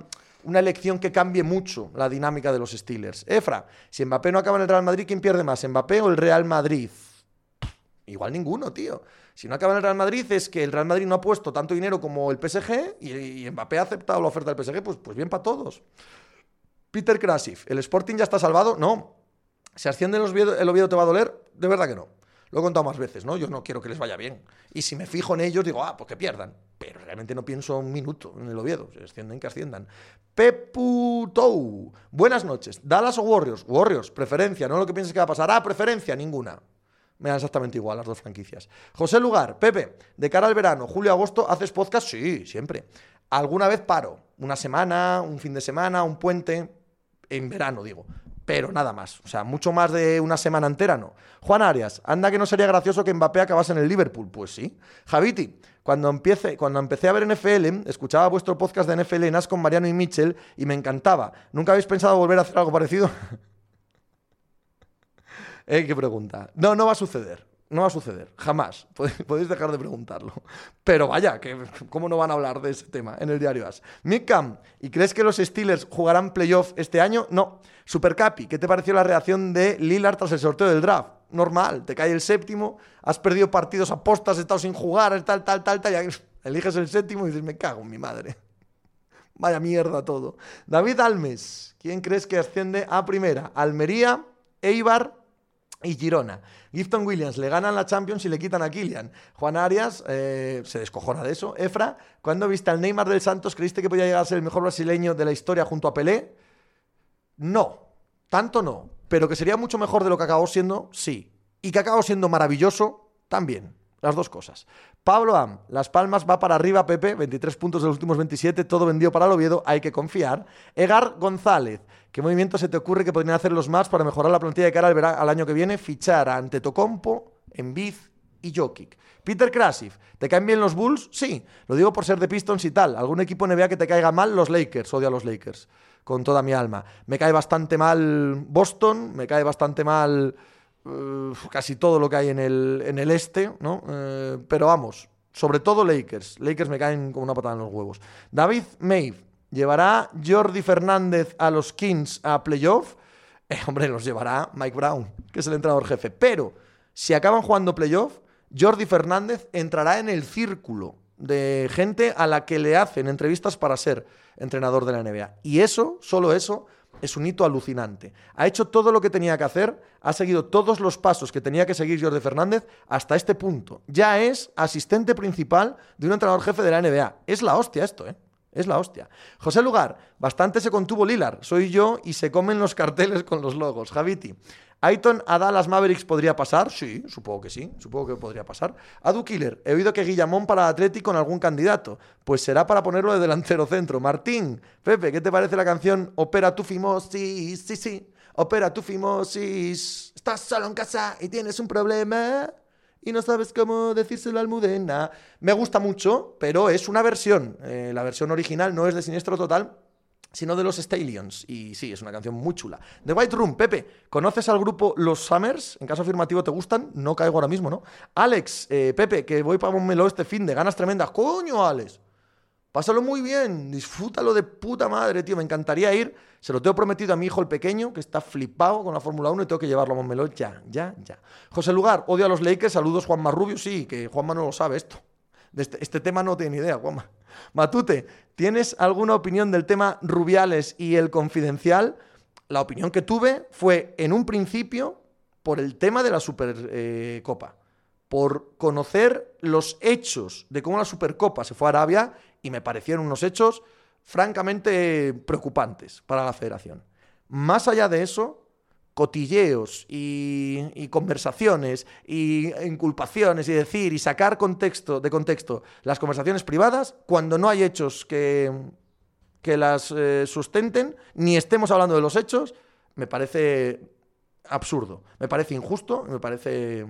una elección que cambie mucho la dinámica de los Steelers. Efra, si Mbappé no acaba en el Real Madrid, ¿quién pierde más, Mbappé o el Real Madrid? Igual ninguno, tío. Si no acaba en el Real Madrid es que el Real Madrid no ha puesto tanto dinero como el PSG y, Mbappé ha aceptado la oferta del PSG, pues, pues bien para todos. Peter Krasif, ¿el Sporting ya está salvado? No. ¿Se asciende el Oviedo, el Oviedo te va a doler? De verdad que no. Lo he contado más veces, ¿no? Yo no quiero que les vaya bien. Y si me fijo en ellos, digo, ah, pues que pierdan. Pero realmente no pienso un minuto en el Oviedo. Si ascienden, que asciendan. Peputou. Buenas noches. ¿Dallas o Warriors? Warriors, preferencia. No lo que pienses que va a pasar. Ah, preferencia, ninguna. Me dan exactamente igual las dos franquicias. José Lugar, Pepe, de cara al verano, julio-agosto, ¿haces podcast? Sí, siempre. ¿Alguna vez paro? Una semana, un fin de semana, un puente. En verano, digo pero nada más. O sea, mucho más de una semana entera no. Juan Arias, anda que no sería gracioso que Mbappé acabase en el Liverpool. Pues sí. Javiti, cuando, empiece, cuando empecé a ver NFL, escuchaba vuestro podcast de NFL en As con Mariano y Mitchell y me encantaba. ¿Nunca habéis pensado volver a hacer algo parecido? Eh, ¿Qué pregunta? No, no va a suceder. No va a suceder, jamás. Podéis dejar de preguntarlo. Pero vaya, que, ¿cómo no van a hablar de ese tema en el diario As? Cam, ¿y crees que los Steelers jugarán playoff este año? No. Supercapi, ¿qué te pareció la reacción de Lillard tras el sorteo del draft? Normal, te cae el séptimo, has perdido partidos apostas, has estado sin jugar, tal, tal, tal, tal, y eliges el séptimo y dices, me cago en mi madre. Vaya mierda todo. David Almes, ¿quién crees que asciende a primera? Almería, Eibar y Girona. Gifton Williams le ganan la Champions y le quitan a Kylian. Juan Arias eh, se descojona de eso. Efra, ¿cuándo viste al Neymar del Santos, creíste que podía llegar a ser el mejor brasileño de la historia junto a Pelé? No, tanto no. Pero que sería mucho mejor de lo que acabó siendo, sí. Y que acabó siendo maravilloso, también. Las dos cosas. Pablo Am, Las Palmas va para arriba, Pepe, 23 puntos de los últimos 27, todo vendido para el Oviedo, hay que confiar. Egar González, ¿Qué movimiento se te ocurre que podrían hacer los más para mejorar la plantilla de cara al, al año que viene? Fichar a Antetokounmpo, Embiid y Jokic. Peter Krasif, ¿te caen bien los Bulls? Sí, lo digo por ser de Pistons y tal. ¿Algún equipo NBA que te caiga mal? Los Lakers, odio a los Lakers, con toda mi alma. Me cae bastante mal Boston, me cae bastante mal uh, casi todo lo que hay en el, en el este, ¿no? Eh, pero vamos, sobre todo Lakers. Lakers me caen como una patada en los huevos. David May, ¿Llevará Jordi Fernández a los Kings a playoff? Eh, hombre, los llevará Mike Brown, que es el entrenador jefe. Pero si acaban jugando playoff, Jordi Fernández entrará en el círculo de gente a la que le hacen entrevistas para ser entrenador de la NBA. Y eso, solo eso, es un hito alucinante. Ha hecho todo lo que tenía que hacer, ha seguido todos los pasos que tenía que seguir Jordi Fernández hasta este punto. Ya es asistente principal de un entrenador jefe de la NBA. Es la hostia esto, ¿eh? Es la hostia. José Lugar, bastante se contuvo Lilar. Soy yo y se comen los carteles con los logos. Javiti. Aiton a Dallas Mavericks podría pasar. Sí, supongo que sí. Supongo que podría pasar. Adu Killer. He oído que Guillamón para Atlético con algún candidato. Pues será para ponerlo de delantero centro. Martín. Pepe, ¿qué te parece la canción Opera tu fimosis? Sí, sí. Opera tu fimosis. Estás solo en casa y tienes un problema y no sabes cómo decírselo al Almudena. Me gusta mucho, pero es una versión. Eh, la versión original no es de Siniestro Total, sino de los Stallions. Y sí, es una canción muy chula. The White Room, Pepe, ¿conoces al grupo Los Summers? En caso afirmativo, ¿te gustan? No caigo ahora mismo, ¿no? Alex, eh, Pepe, que voy para un melo este fin de ganas tremendas. ¡Coño, Alex! Pásalo muy bien, disfrútalo de puta madre, tío. Me encantaría ir. Se lo tengo prometido a mi hijo el pequeño, que está flipado con la Fórmula 1 y tengo que llevarlo a Montmeló ya, ya, ya. José Lugar, odio a los Lakers. Saludos, Juanma Rubio. Sí, que Juanma no lo sabe esto. Este, este, tema no tiene ni idea, Juanma. Matute, ¿tienes alguna opinión del tema Rubiales y el confidencial? La opinión que tuve fue, en un principio, por el tema de la Supercopa. Por conocer los hechos de cómo la Supercopa se fue a Arabia y me parecieron unos hechos francamente preocupantes para la federación. Más allá de eso, cotilleos y, conversaciones y inculpaciones y decir y sacar contexto, de contexto las conversaciones privadas cuando no hay hechos que, que las eh, sustenten, ni estemos hablando de los hechos, me parece absurdo, me parece injusto, me parece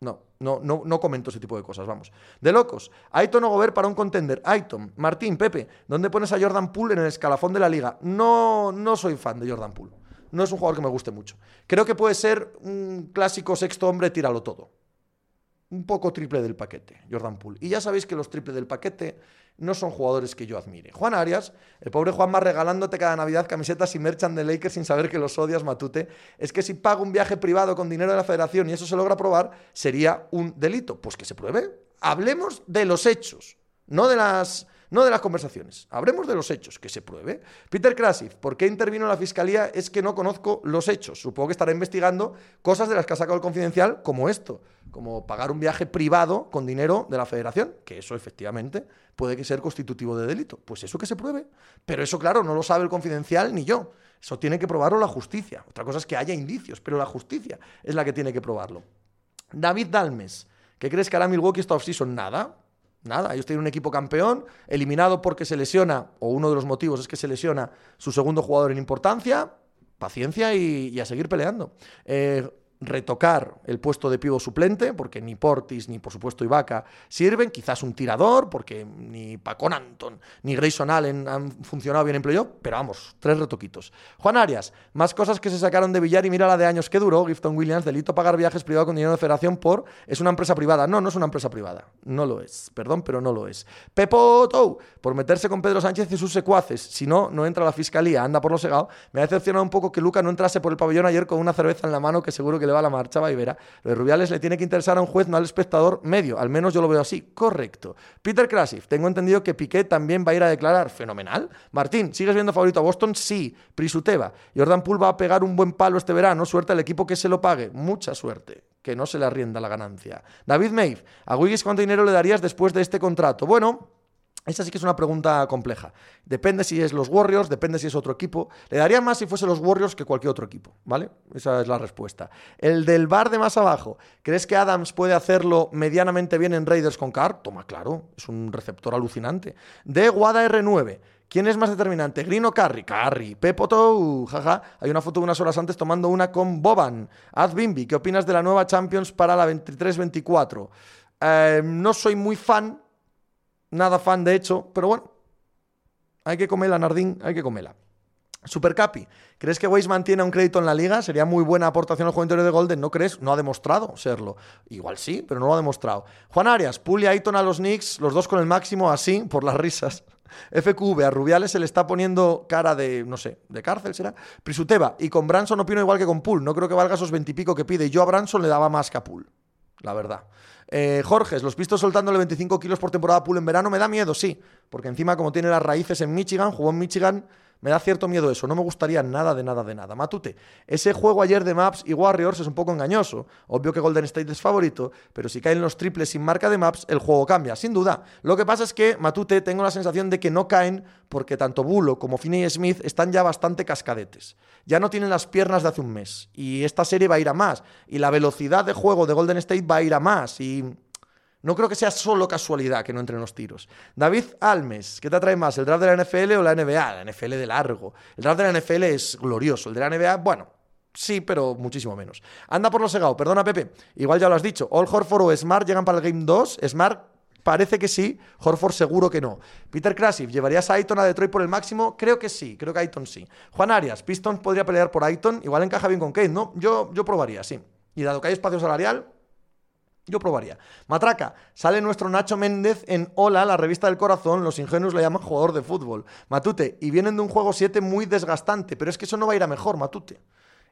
no, no, no, no comento ese tipo de cosas, vamos. De locos. Aiton o Gobert para un contender. Aiton, Martín, Pepe, ¿dónde pones a Jordan Poole en el escalafón de la liga? No, no soy fan de Jordan Poole. No es un jugador que me guste mucho. Creo que puede ser un clásico sexto hombre, tíralo todo un poco triple del paquete, Jordan Poole. Y ya sabéis que los triples del paquete no son jugadores que yo admire. Juan Arias, el pobre Juan más regalándote cada Navidad camisetas y merchan de Lakers sin saber que los odias, Matute, es que si pago un viaje privado con dinero de la federación y eso se logra probar, sería un delito. Pues que se pruebe. Hablemos de los hechos, no de las no de las conversaciones. Hablemos de los hechos, que se pruebe. Peter Krasif, ¿por qué intervino la fiscalía? Es que no conozco los hechos. Supongo que estará investigando cosas de las que ha sacado el confidencial, como esto, como pagar un viaje privado con dinero de la federación, que eso efectivamente puede ser constitutivo de delito. Pues eso que se pruebe. Pero eso, claro, no lo sabe el confidencial ni yo. Eso tiene que probarlo la justicia. Otra cosa es que haya indicios, pero la justicia es la que tiene que probarlo. David Dalmes, ¿qué crees que hará Milwaukee esta offseason? Nada. Nada, ellos tienen un equipo campeón, eliminado porque se lesiona, o uno de los motivos es que se lesiona su segundo jugador en importancia. Paciencia y, a seguir peleando. Eh, retocar el puesto de pivo suplente, porque ni Portis ni por supuesto Ibaka sirven, quizás un tirador, porque ni Pacon Anton ni Grayson Allen han funcionado bien en playoff, pero vamos, tres retoquitos. Juan Arias, más cosas que se sacaron de billar y mira la de años que duró, Gifton Williams, delito pagar viajes privados con dinero de federación por, es una empresa privada. No, no es una empresa privada, no lo es, perdón, pero no lo es. Pepo Tou, por meterse con Pedro Sánchez y sus secuaces, si no, no entra la fiscalía, anda por lo segado. Me ha decepcionado un poco que Luca no entrase por el pabellón ayer con una cerveza en la mano que seguro que le va la marcha, va y verá. Lo de Rubiales le tiene que interesar a un juez, no al espectador medio. Al menos yo lo veo así. Correcto. Peter Krasif, tengo entendido que Piqué también va a ir a declarar. Fenomenal. Martín, ¿sigues viendo favorito a Boston? Sí. Prisuteva. Jordan Poole va a pegar un buen palo este verano. Suerte al equipo que se lo pague. Mucha suerte. Que no se le arrienda la ganancia. David Maeve, ¿a Wiggins cuánto dinero le darías después de este contrato? Bueno, esta sí que es una pregunta compleja. Depende si es los Warriors, depende si es otro equipo. Le daría más si fuese los Warriors que cualquier otro equipo, ¿vale? Esa es la respuesta. El del bar de más abajo, ¿crees que Adams puede hacerlo medianamente bien en Raiders con Carr? Toma, claro, es un receptor alucinante. De Guada R9, ¿Quién es más determinante? ¿Green o Carry? Carry. Pepo jaja. Hay una foto de unas horas antes tomando una con Boban. Az Bimbi, ¿qué opinas de la nueva Champions para la 23-24? Eh, no soy muy fan, nada fan de hecho, pero bueno, hay que comerla, Nardín, hay que comerla. Supercapi, ¿crees que Weiss mantiene un crédito en la liga? Sería muy buena aportación al juego de Golden, ¿no crees? No ha demostrado serlo. Igual sí, pero no lo ha demostrado. Juan Arias, Puli Aiton a los Knicks, los dos con el máximo así, por las risas. FQV, a Rubiales se le está poniendo cara de, no sé, de cárcel será. Prisuteva, y con Branson opino igual que con Pool. No creo que valga esos veintipico que pide. Yo a Branson le daba más que a Pool, la verdad. Eh, Jorge, los pistos soltándole 25 kilos por temporada Pool en verano me da miedo, sí. Porque encima, como tiene las raíces en Michigan, jugó en Michigan me da cierto miedo eso, no me gustaría nada de nada de nada. Matute, ese juego ayer de Maps y Warriors es un poco engañoso. Obvio que Golden State es favorito, pero si caen los triples sin marca de Maps, el juego cambia, sin duda. Lo que pasa es que, Matute, tengo la sensación de que no caen porque tanto Bulo como Finney Smith están ya bastante cascadetes. Ya no tienen las piernas de hace un mes. Y esta serie va a ir a más. Y la velocidad de juego de Golden State va a ir a más. Y no creo que sea solo casualidad que no entren los tiros. David Almes, ¿qué te atrae más, el draft de la NFL o la NBA? La NFL de largo. El draft de la NFL es glorioso. El de la NBA, bueno, sí, pero muchísimo menos. Anda por lo segado, perdona Pepe, igual ya lo has dicho. All Horford o Smart llegan para el Game 2. Smart parece que sí, Horford seguro que no. Peter Krasif, ¿llevarías a Aiton a Detroit por el máximo? Creo que sí, creo que Aiton sí. Juan Arias, Pistons podría pelear por Aiton, igual encaja bien con Kate, ¿no? Yo, yo probaría, sí. Y dado que hay espacio salarial, yo probaría. Matraca, sale nuestro Nacho Méndez en Hola, la revista del corazón, los ingenuos le llaman jugador de fútbol. Matute, y vienen de un juego 7 muy desgastante, pero es que eso no va a ir a mejor, Matute.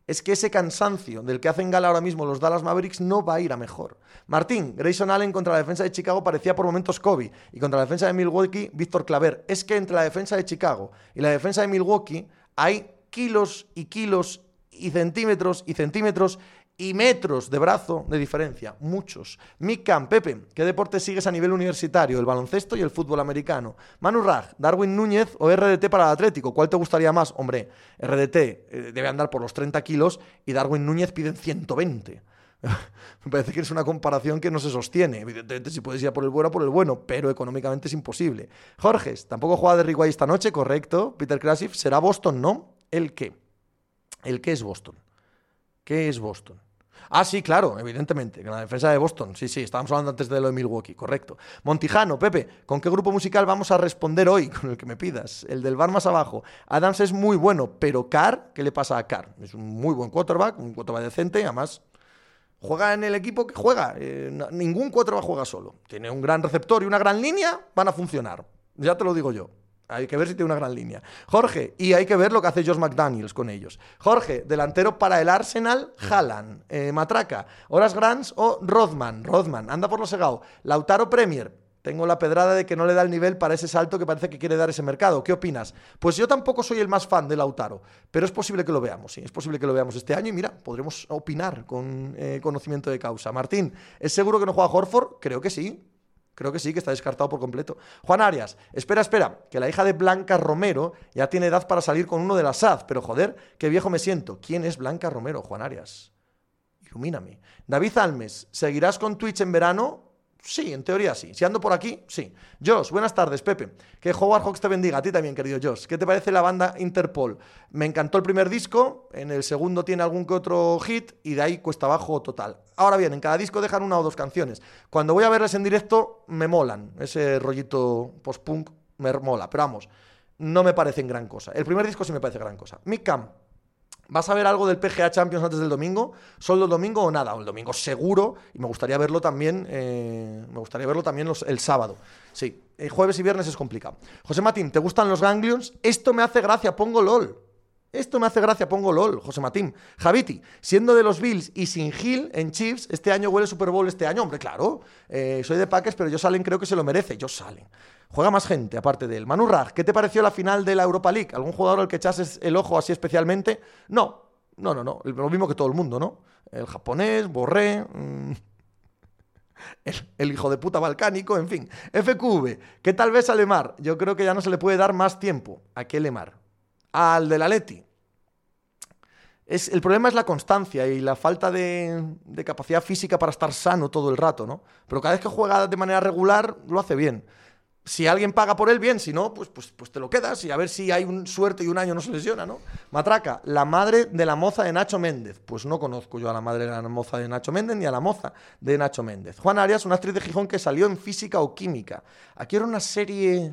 Es que ese cansancio del que hacen gala ahora mismo los Dallas Mavericks no va a ir a mejor. Martín, Grayson Allen contra la defensa de Chicago parecía por momentos Kobe, y contra la defensa de Milwaukee, Víctor Claver. Es que entre la defensa de Chicago y la defensa de Milwaukee hay kilos y kilos y centímetros y centímetros y metros de brazo de diferencia, muchos. Mick Pepe, ¿qué deporte sigues a nivel universitario? El baloncesto y el fútbol americano. Manu Raj, Darwin Núñez o RDT para el Atlético, ¿cuál te gustaría más? Hombre, RDT eh, debe andar por los 30 kilos y Darwin Núñez piden 120. Me parece que es una comparación que no se sostiene. Evidentemente, si puedes ir a por el bueno, por el bueno, pero económicamente es imposible. Jorge, tampoco juega de Riguay esta noche, correcto. Peter Krasif, será Boston, ¿no? ¿El qué? ¿El qué es Boston? ¿Qué es Boston? Ah, sí, claro, evidentemente, la defensa de Boston. Sí, sí, estábamos hablando antes de lo de Milwaukee, correcto. Montijano, Pepe, ¿con qué grupo musical vamos a responder hoy? Con el que me pidas. El del bar más abajo. Adams es muy bueno, pero Carr, ¿qué le pasa a Carr? Es un muy buen quarterback, un quarterback decente, además juega en el equipo que juega. Eh, ningún quarterback juega solo. Tiene un gran receptor y una gran línea, van a funcionar. Ya te lo digo yo. Hay que ver si tiene una gran línea. Jorge, y hay que ver lo que hace Josh McDaniels con ellos. Jorge, delantero para el Arsenal, Haaland. Eh, Matraca, Horas Grants o Rodman. Rodman, anda por lo segado. Lautaro Premier. Tengo la pedrada de que no le da el nivel para ese salto que parece que quiere dar ese mercado. ¿Qué opinas? Pues yo tampoco soy el más fan de Lautaro, pero es posible que lo veamos, sí, es posible que lo veamos este año y mira, podremos opinar con eh, conocimiento de causa. Martín, ¿es seguro que no juega Horford? Creo que sí. Creo que sí, que está descartado por completo. Juan Arias, espera, espera, que la hija de Blanca Romero ya tiene edad para salir con uno de la SAD, pero joder, qué viejo me siento. ¿Quién es Blanca Romero, Juan Arias? Ilumíname. David Almes, ¿seguirás con Twitch en verano? Sí, en teoría sí. Si ando por aquí, sí. Josh, buenas tardes, Pepe. Que Howard Hawks te bendiga. A ti también, querido Josh. ¿Qué te parece la banda Interpol? Me encantó el primer disco, en el segundo tiene algún que otro hit y de ahí cuesta abajo total. Ahora bien, en cada disco dejan una o dos canciones. Cuando voy a verles en directo, me molan. Ese rollito post-punk me mola. Pero vamos, no me parecen gran cosa. El primer disco sí me parece gran cosa. Mick Cam, ¿Vas a ver algo del PGA Champions antes del domingo? ¿Solo el domingo o nada? El domingo seguro y me gustaría verlo también, eh, me gustaría verlo también el sábado. Sí, el jueves y viernes es complicado. José Matín, ¿te gustan los ganglions? Esto me hace gracia, pongo LOL. Esto me hace gracia, pongo LOL, José Matín. Javiti, siendo de los Bills y sin Gil en Chiefs, este año huele Super Bowl este año. Hombre, claro, eh, soy de Packers, pero yo salen creo que se lo merece. Yo salen. Juega más gente, aparte de él. Manu Raj, ¿qué te pareció la final de la Europa League? ¿Algún jugador al que echases el ojo así especialmente? No, no, no, no. Lo mismo que todo el mundo, ¿no? El japonés, Borré. Mm, el, hijo de puta balcánico, en fin. FQV, ¿qué tal ves a Lemar? Yo creo que ya no se le puede dar más tiempo. ¿A qué Lemar? Al del Atleti. Es, el problema es la constancia y la falta de, capacidad física para estar sano todo el rato, ¿no? Pero cada vez que juega de manera regular, lo hace bien. Si alguien paga por él, bien, si no, pues, pues, pues te lo quedas y a ver si hay un suerte y un año no se lesiona, ¿no? Matraca, la madre de la moza de Nacho Méndez. Pues no conozco yo a la madre de la moza de Nacho Méndez ni a la moza de Nacho Méndez. Juan Arias, una actriz de Gijón que salió en física o química. Aquí era una serie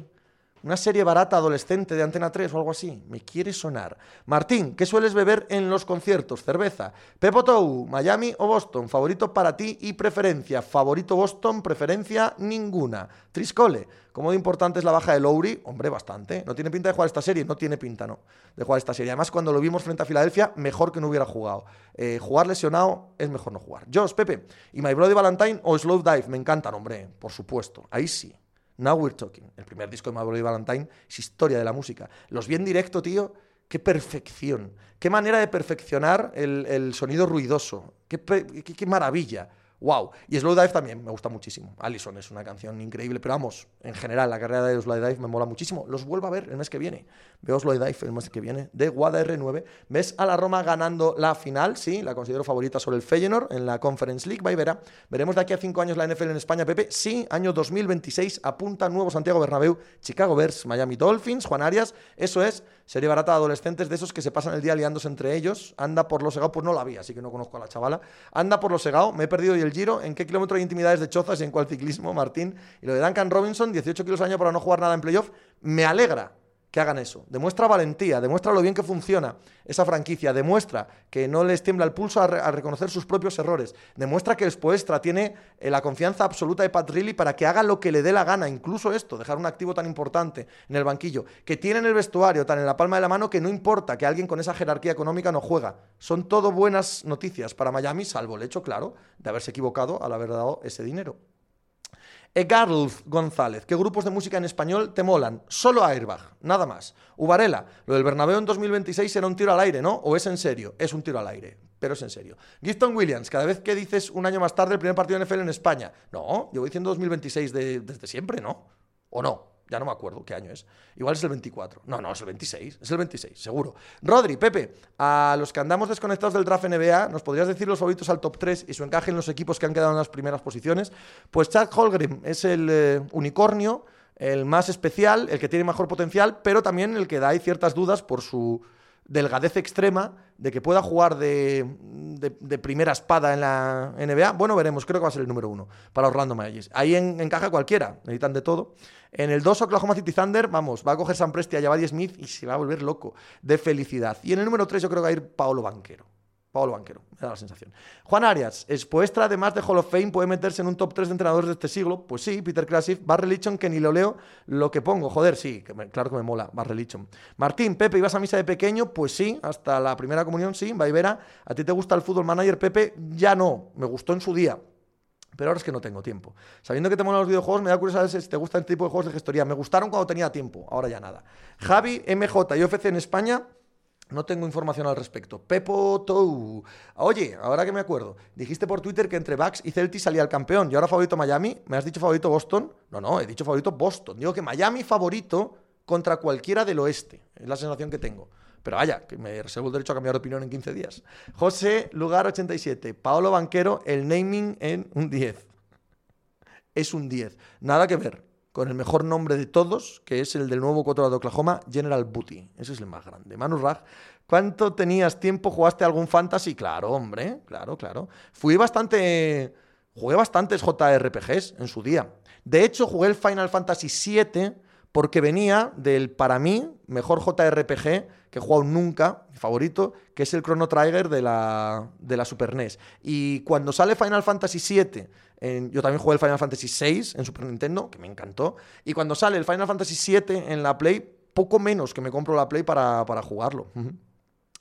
una serie barata adolescente de Antena 3 o algo así. Me quiere sonar. Martín, ¿qué sueles beber en los conciertos? Cerveza. Pepo Tou, Miami o Boston. Favorito para ti y preferencia. Favorito Boston, preferencia ninguna. Triscole, ¿cómo de importante es la baja de Lowry? Hombre, bastante. No tiene pinta de jugar esta serie. No tiene pinta, no. De jugar esta serie. Además, cuando lo vimos frente a Filadelfia, mejor que no hubiera jugado. Eh, jugar lesionado es mejor no jugar. Josh, Pepe. ¿Y My Brother Valentine o Slow Dive? Me encantan, hombre. Por supuesto. Ahí sí. Now We're Talking. El primer disco de y Valentine es historia de la música. Los vi en directo, tío. Qué perfección. Qué manera de perfeccionar el, sonido ruidoso. qué maravilla. ¡Wow! Y Slow Dive también me gusta muchísimo. Allison es una canción increíble, pero vamos, en general, la carrera de Slow Dive me mola muchísimo. Los vuelvo a ver el mes que viene. Veo Slow Dive el mes que viene de Guada R9. ¿Ves a la Roma ganando la final? Sí, la considero favorita sobre el Feyenoord en la Conference League. Va y verá. Veremos de aquí a cinco años la NFL en España, Pepe. Sí, año 2026, apunta nuevo Santiago Bernabéu, Chicago Bears, Miami Dolphins, Juan Arias. Eso es serie barata de adolescentes de esos que se pasan el día liándose entre ellos. Anda por los segados, pues no la vi, así que no conozco a la chavala. Anda por los segados, me he perdido y el giro. ¿En qué kilómetro hay intimidades de chozas y en cuál ciclismo, Martín? Y lo de Duncan Robinson, 18 kilos al año para no jugar nada en playoff, me alegra que hagan eso. Demuestra valentía, demuestra lo bien que funciona esa franquicia, demuestra que no les tiembla el pulso a, reconocer sus propios errores, demuestra que Spoestra tiene eh, la confianza absoluta de Pat para que haga lo que le dé la gana, incluso esto, dejar un activo tan importante en el banquillo, que tienen el vestuario tan en la palma de la mano que no importa que alguien con esa jerarquía económica no juega. Son todo buenas noticias para Miami, salvo el hecho, claro, de haberse equivocado al haber dado ese dinero. Egarlf González, ¿qué grupos de música en español te molan? Solo Airbag, nada más. Uvarela, lo del Bernabéu en 2026 era un tiro al aire, ¿no? ¿O es en serio? Es un tiro al aire, pero es en serio. Gifton Williams, cada vez que dices un año más tarde el primer partido de NFL en España. No, voy diciendo 2026 desde siempre, ¿no? ¿O no? Ya no me acuerdo qué año es. Igual es el 24. No, no, es el 26. Es el 26, seguro. Rodri, Pepe, a los que andamos desconectados del draft NBA, ¿nos podrías decir los favoritos al top 3 y su encaje en los equipos que han quedado en las primeras posiciones? Pues Chad Holgrim es el eh, unicornio, el más especial, el que tiene mejor potencial, pero también el que da ahí ciertas dudas por su delgadez extrema de que pueda jugar de, primera espada en la NBA, bueno, veremos, creo que va a ser el número uno para Orlando Magic. Ahí encaja cualquiera, necesitan de todo. En el 2, Oklahoma City Thunder, vamos, va a coger San Presti a Javadi Smith y se va a volver loco de felicidad. Y en el número 3 yo creo que va a ir Paolo Banquero. Pablo Banquero, me da la sensación. Juan Arias, Spoestra, además de Hall of Fame, puede meterse en un top 3 de entrenadores de este siglo. Pues sí, Peter Krasif, Barry Lichon, que ni lo leo, lo que pongo. Joder, sí, claro que me mola, Barry Lichon. Martín, Pepe, ¿ibas a misa de pequeño? Pues sí, hasta la primera comunión, sí, Vaivera. ¿A ti te gusta el fútbol manager, Pepe? Ya no, me gustó en su día. Pero ahora es que no tengo tiempo. Sabiendo que te molan los videojuegos, me da curiosidad si te gustan este tipo de juegos de gestoría. Me gustaron cuando tenía tiempo, ahora ya nada. Javi, MJ y OFC en España no tengo información al respecto. Pepo Tou. Oye, ahora que me acuerdo, dijiste por Twitter que entre Bucks y Celtics salía el campeón. ¿Y ahora favorito Miami? ¿Me has dicho favorito Boston? No, no, he dicho favorito Boston. Digo que Miami favorito contra cualquiera del oeste. Es la sensación que tengo. Pero vaya, que me reservo el derecho a cambiar de opinión en 15 días. José Lugar 87. Paolo Banquero, el naming en un 10. es un 10. Nada que ver con el mejor nombre de todos, que es el del nuevo cuatro de Oklahoma, General Booty. Ese es el más grande. Manu Raj, ¿cuánto tenías tiempo? ¿Jugaste algún fantasy? Claro, hombre, claro, claro. Fui bastante... Jugué bastantes JRPGs en su día. De hecho, jugué el Final Fantasy VII porque venía del, para mí, mejor JRPG que he jugado nunca, mi favorito, que es el Chrono Trigger de la, de la Super NES. Y cuando sale Final Fantasy VII, yo también jugué el Final Fantasy VI en Super Nintendo, que me encantó. Y cuando sale el Final Fantasy VII en la Play, poco menos que me compro la Play para, para jugarlo.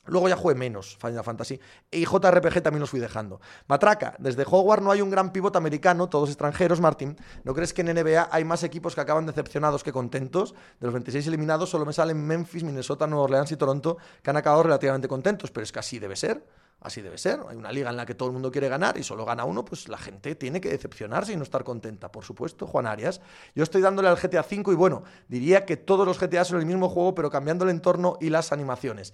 Luego ya jugué menos Final Fantasy. Y JRPG también los fui dejando. Matraca, desde Hogwarts no hay un gran pivot americano, todos extranjeros, Martín. ¿No crees que en NBA hay más equipos que acaban decepcionados que contentos? De los 26 eliminados solo me salen Memphis, Minnesota, Nueva Orleans y Toronto, que han acabado relativamente contentos. Pero es que así debe ser. Así debe ser. Hay una liga en la que todo el mundo quiere ganar y solo gana uno, pues la gente tiene que decepcionarse y no estar contenta. Por supuesto, Juan Arias. Yo estoy dándole al GTA V y bueno, diría que todos los GTA son el mismo juego, pero cambiando el entorno y las animaciones.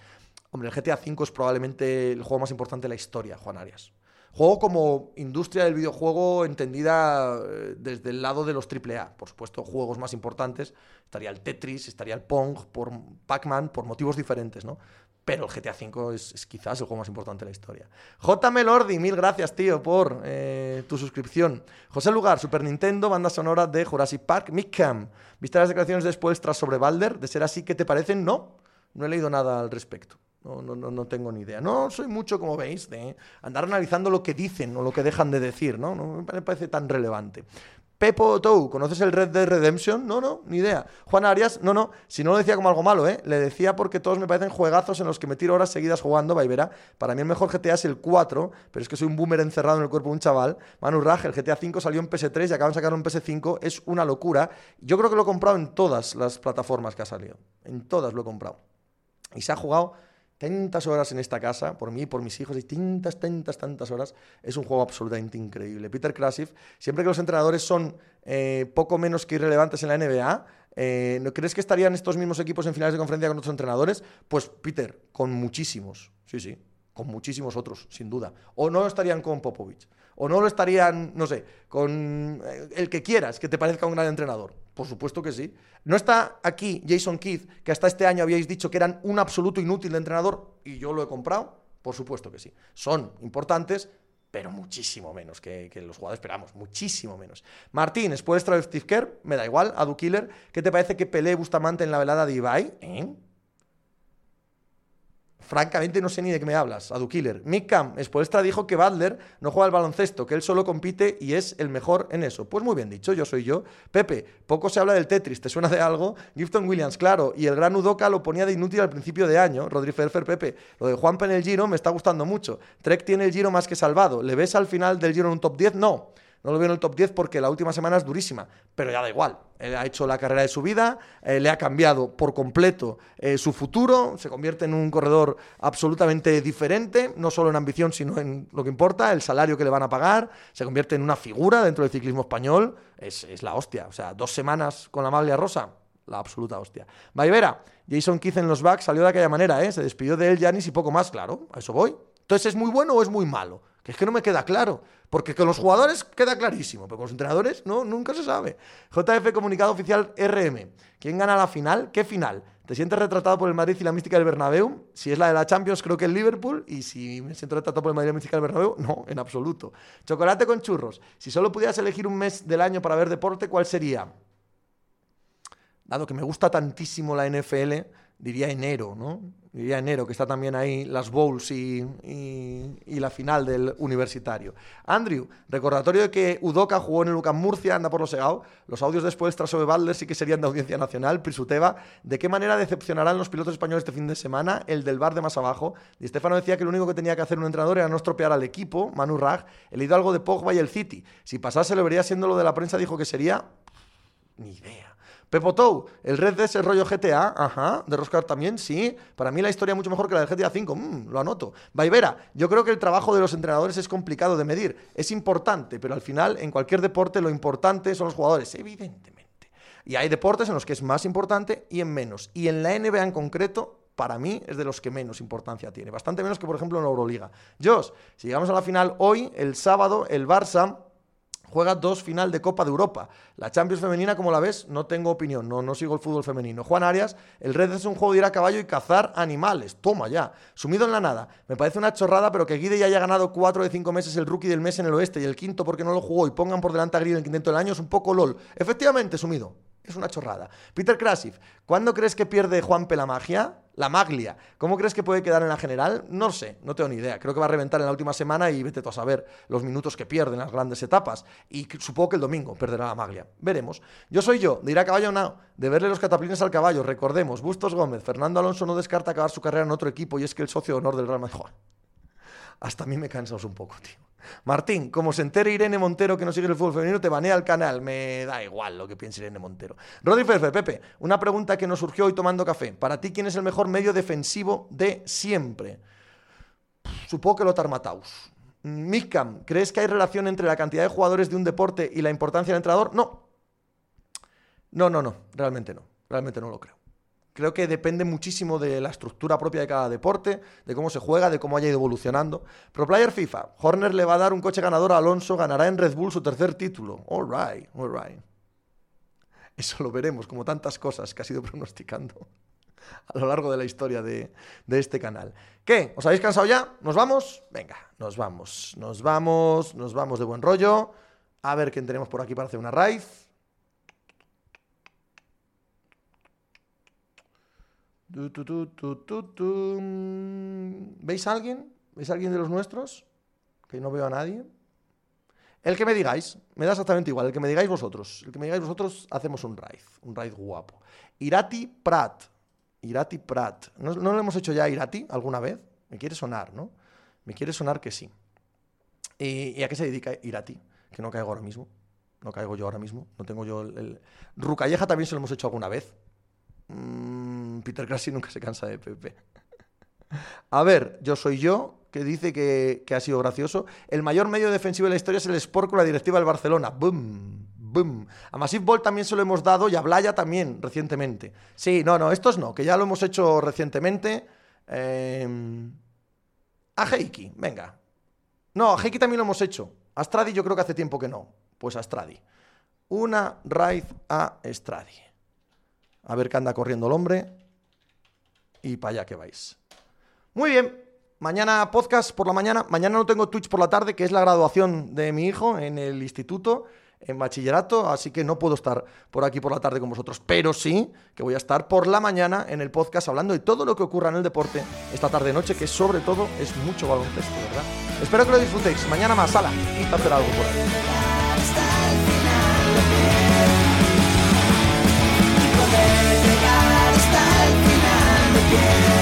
Hombre, el GTA V es probablemente el juego más importante de la historia, Juan Arias. Juego como industria del videojuego entendida eh, desde el lado de los AAA. Por supuesto, juegos más importantes. Estaría el Tetris, estaría el Pong, por Pac-Man, por motivos diferentes, ¿no? Pero el GTA V es, quizás el juego más importante de la historia. J. Melordi, mil gracias, tío, por eh, tu suscripción. José Lugar, Super Nintendo, banda sonora de Jurassic Park. Mickam, ¿viste las declaraciones después tras sobre Balder? De ser así, ¿qué te parecen? No, no he leído nada al respecto. No, no, no, no tengo ni idea. No soy mucho, como veis, de andar analizando lo que dicen o lo que dejan de decir, ¿no? No me parece tan relevante. Pepo Tou, ¿conoces el Red Dead Redemption? No, no, ni idea. Juan Arias, no, no, si no lo decía como algo malo, ¿eh? Le decía porque todos me parecen juegazos en los que me tiro horas seguidas jugando, Vaivera. Para mí el mejor GTA es el 4, pero es que soy un boomer encerrado en el cuerpo de un chaval. Manu Raj, el GTA 5 salió en PS3 y acaban de sacarlo en PS5, es una locura. Yo creo que lo he comprado en todas las plataformas que ha salido. En todas lo he comprado. Y se ha jugado tantas horas en esta casa, por mí, por mis hijos, y tantas, tantas, tantas horas, es un juego absolutamente increíble. Peter Krasif, siempre que los entrenadores son eh, poco menos que irrelevantes en la NBA, eh, ¿no crees que estarían estos mismos equipos en finales de conferencia con otros entrenadores? Pues Peter, con muchísimos, sí, sí, con muchísimos otros, sin duda. O no estarían con Popovich o no lo estarían, no sé, con eh, el que quieras que te parezca un gran entrenador. Por supuesto que sí. No está aquí Jason Keith, que hasta este año habíais dicho que eran un absoluto inútil de entrenador y yo lo he comprado. Por supuesto que sí. Son importantes, pero muchísimo menos que, los jugadores esperamos, muchísimo menos. Martín, después traer Steve Kerr, me da igual, Adu Killer, ¿qué te parece que pelee Bustamante en la velada de Ibai? ¿Eh? Francamente no sé ni de qué me hablas, Adu Killer. Mick Cam, Spoelstra dijo que Butler no juega al baloncesto, que él solo compite y es el mejor en eso. Pues muy bien dicho, yo soy yo. Pepe, poco se habla del Tetris, ¿te suena de algo? Gifton Williams, claro, y el gran Udoka lo ponía de inútil al principio de año. Rodri Ferfer, Pepe, lo de Juanpa en el Giro me está gustando mucho. Trek tiene el Giro más que salvado. ¿Le ves al final del Giro en un top 10? No. No lo veo en el top 10 porque la última semana es durísima, pero ya da igual. Él ha hecho la carrera de su vida, eh, le ha cambiado por completo eh, su futuro, se convierte en un corredor absolutamente diferente, no solo en ambición, sino en lo que importa, el salario que le van a pagar, se convierte en una figura dentro del ciclismo español, es, la hostia. O sea, dos semanas con la maglia rosa, la absoluta hostia. Vaivera, Jason Keith en los backs salió de aquella manera, ¿eh? se despidió de él Janis y poco más, claro, a eso voy. Entonces, ¿es muy bueno o es muy malo? Que es que no me queda claro. Porque con los jugadores queda clarísimo, pero con los entrenadores no, nunca se sabe. JF Comunicado Oficial RM. ¿Quién gana la final? ¿Qué final? ¿Te sientes retratado por el Madrid y la mística del Bernabéu? Si es la de la Champions, creo que el Liverpool. Y si me siento retratado por el Madrid y la mística del Bernabéu, no, en absoluto. Chocolate con churros. Si solo pudieras elegir un mes del año para ver deporte, ¿cuál sería? Dado que me gusta tantísimo la NFL, diría enero, ¿no? Diría enero, que está también ahí las bowls y, y, la final del universitario. Andrew, recordatorio de que Udoca jugó en el UCAM Murcia, anda por los segao. Los audios después tras Balder sí que serían de audiencia nacional. Prisuteva, ¿de qué manera decepcionarán los pilotos españoles este fin de semana? El del bar de más abajo. Y Estefano decía que lo único que tenía que hacer un entrenador era no estropear al equipo. Manu Rag, he leído algo de Pogba y el City. Si pasase, lo vería siendo lo de la prensa, dijo que sería. Ni idea. Pepotou, el Red Dead es el rollo GTA, ajá, de Roscar también, sí. Para mí la historia es mucho mejor que la de GTA V, mm, lo anoto. Vaivera, yo creo que el trabajo de los entrenadores es complicado de medir, es importante, pero al final en cualquier deporte lo importante son los jugadores, evidentemente. Y hay deportes en los que es más importante y en menos. Y en la NBA en concreto, para mí es de los que menos importancia tiene. Bastante menos que, por ejemplo, en la Euroliga. Josh, si llegamos a la final hoy, el sábado, el Barça juega dos final de Copa de Europa. La Champions femenina, como la ves, no tengo opinión, no, no sigo el fútbol femenino. Juan Arias, el Red es un juego de ir a caballo y cazar animales. Toma ya. Sumido en la nada. Me parece una chorrada, pero que Guide ya haya ganado cuatro de cinco meses el rookie del mes en el oeste y el quinto porque no lo jugó y pongan por delante a Guide en el quinto del año es un poco lol. Efectivamente, sumido. Es una chorrada. Peter Krasif, ¿cuándo crees que pierde Juanpe la magia? La maglia. ¿Cómo crees que puede quedar en la general? No sé, no tengo ni idea. Creo que va a reventar en la última semana y vete tú a saber los minutos que pierde en las grandes etapas. Y supongo que el domingo perderá la maglia. Veremos. Yo soy yo, de ir a caballo no, de verle los cataplines al caballo. Recordemos, Bustos Gómez, Fernando Alonso no descarta acabar su carrera en otro equipo y es que el socio de honor del Real Madrid. Hasta a mí me cansas un poco, tío. Martín, como se entere Irene Montero que no sigue el fútbol femenino, te banea el canal. Me da igual lo que piense Irene Montero. Rodri Ferfer, Pepe, una pregunta que nos surgió hoy tomando café. Para ti, ¿quién es el mejor medio defensivo de siempre? Supongo que Lothar Mataus. Mikam, ¿crees que hay relación entre la cantidad de jugadores de un deporte y la importancia del entrenador? No. No, no, no. Realmente no. Realmente no lo creo. Creo que depende muchísimo de la estructura propia de cada deporte, de cómo se juega, de cómo haya ido evolucionando. Pro Player FIFA, Horner le va a dar un coche ganador a Alonso, ganará en Red Bull su tercer título. All right, all right. Eso lo veremos, como tantas cosas que ha sido pronosticando a lo largo de la historia de, de, este canal. ¿Qué? ¿Os habéis cansado ya? ¿Nos vamos? Venga, nos vamos. Nos vamos, nos vamos de buen rollo. A ver quién tenemos por aquí para hacer una raíz. ¿Veis a alguien? ¿Veis a alguien de los nuestros? Que no veo a nadie. El que me digáis, me da exactamente igual, el que me digáis vosotros. El que me digáis vosotros, hacemos un raid, un raid guapo. Irati Prat. Irati Prat. ¿No, lo hemos hecho ya Irati alguna vez? Me quiere sonar, ¿no? Me quiere sonar que sí. ¿Y, a qué se dedica Irati? Que no caigo ahora mismo. No caigo yo ahora mismo. No tengo yo el... el... Rucalleja también se lo hemos hecho alguna vez. Mm, Peter Crassi nunca se cansa de Pepe. A ver, yo soy yo, que dice que, ha sido gracioso. El mayor medio defensivo de la historia es el Sport con la directiva del Barcelona. ¡Bum! ¡Bum! A Massive Ball también se lo hemos dado y a Blaya también, recientemente. Sí, no, no, estos no, que ya lo hemos hecho recientemente. Em, a Heiki, venga. No, a Heiki también lo hemos hecho. A Stradi yo creo que hace tiempo que no. Pues a Stradi. Una raid a Stradi. A ver qué anda corriendo el hombre. Y para allá que vais. Muy bien. Mañana podcast por la mañana. Mañana no tengo Twitch por la tarde, que es la graduación de mi hijo en el instituto, en bachillerato. Así que no puedo estar por aquí por la tarde con vosotros. Pero sí que voy a estar por la mañana en el podcast hablando de todo lo que ocurra en el deporte esta tarde-noche, que sobre todo es mucho baloncesto, ¿verdad? Espero que lo disfrutéis. Mañana más, sala y hacer algo por ahí. again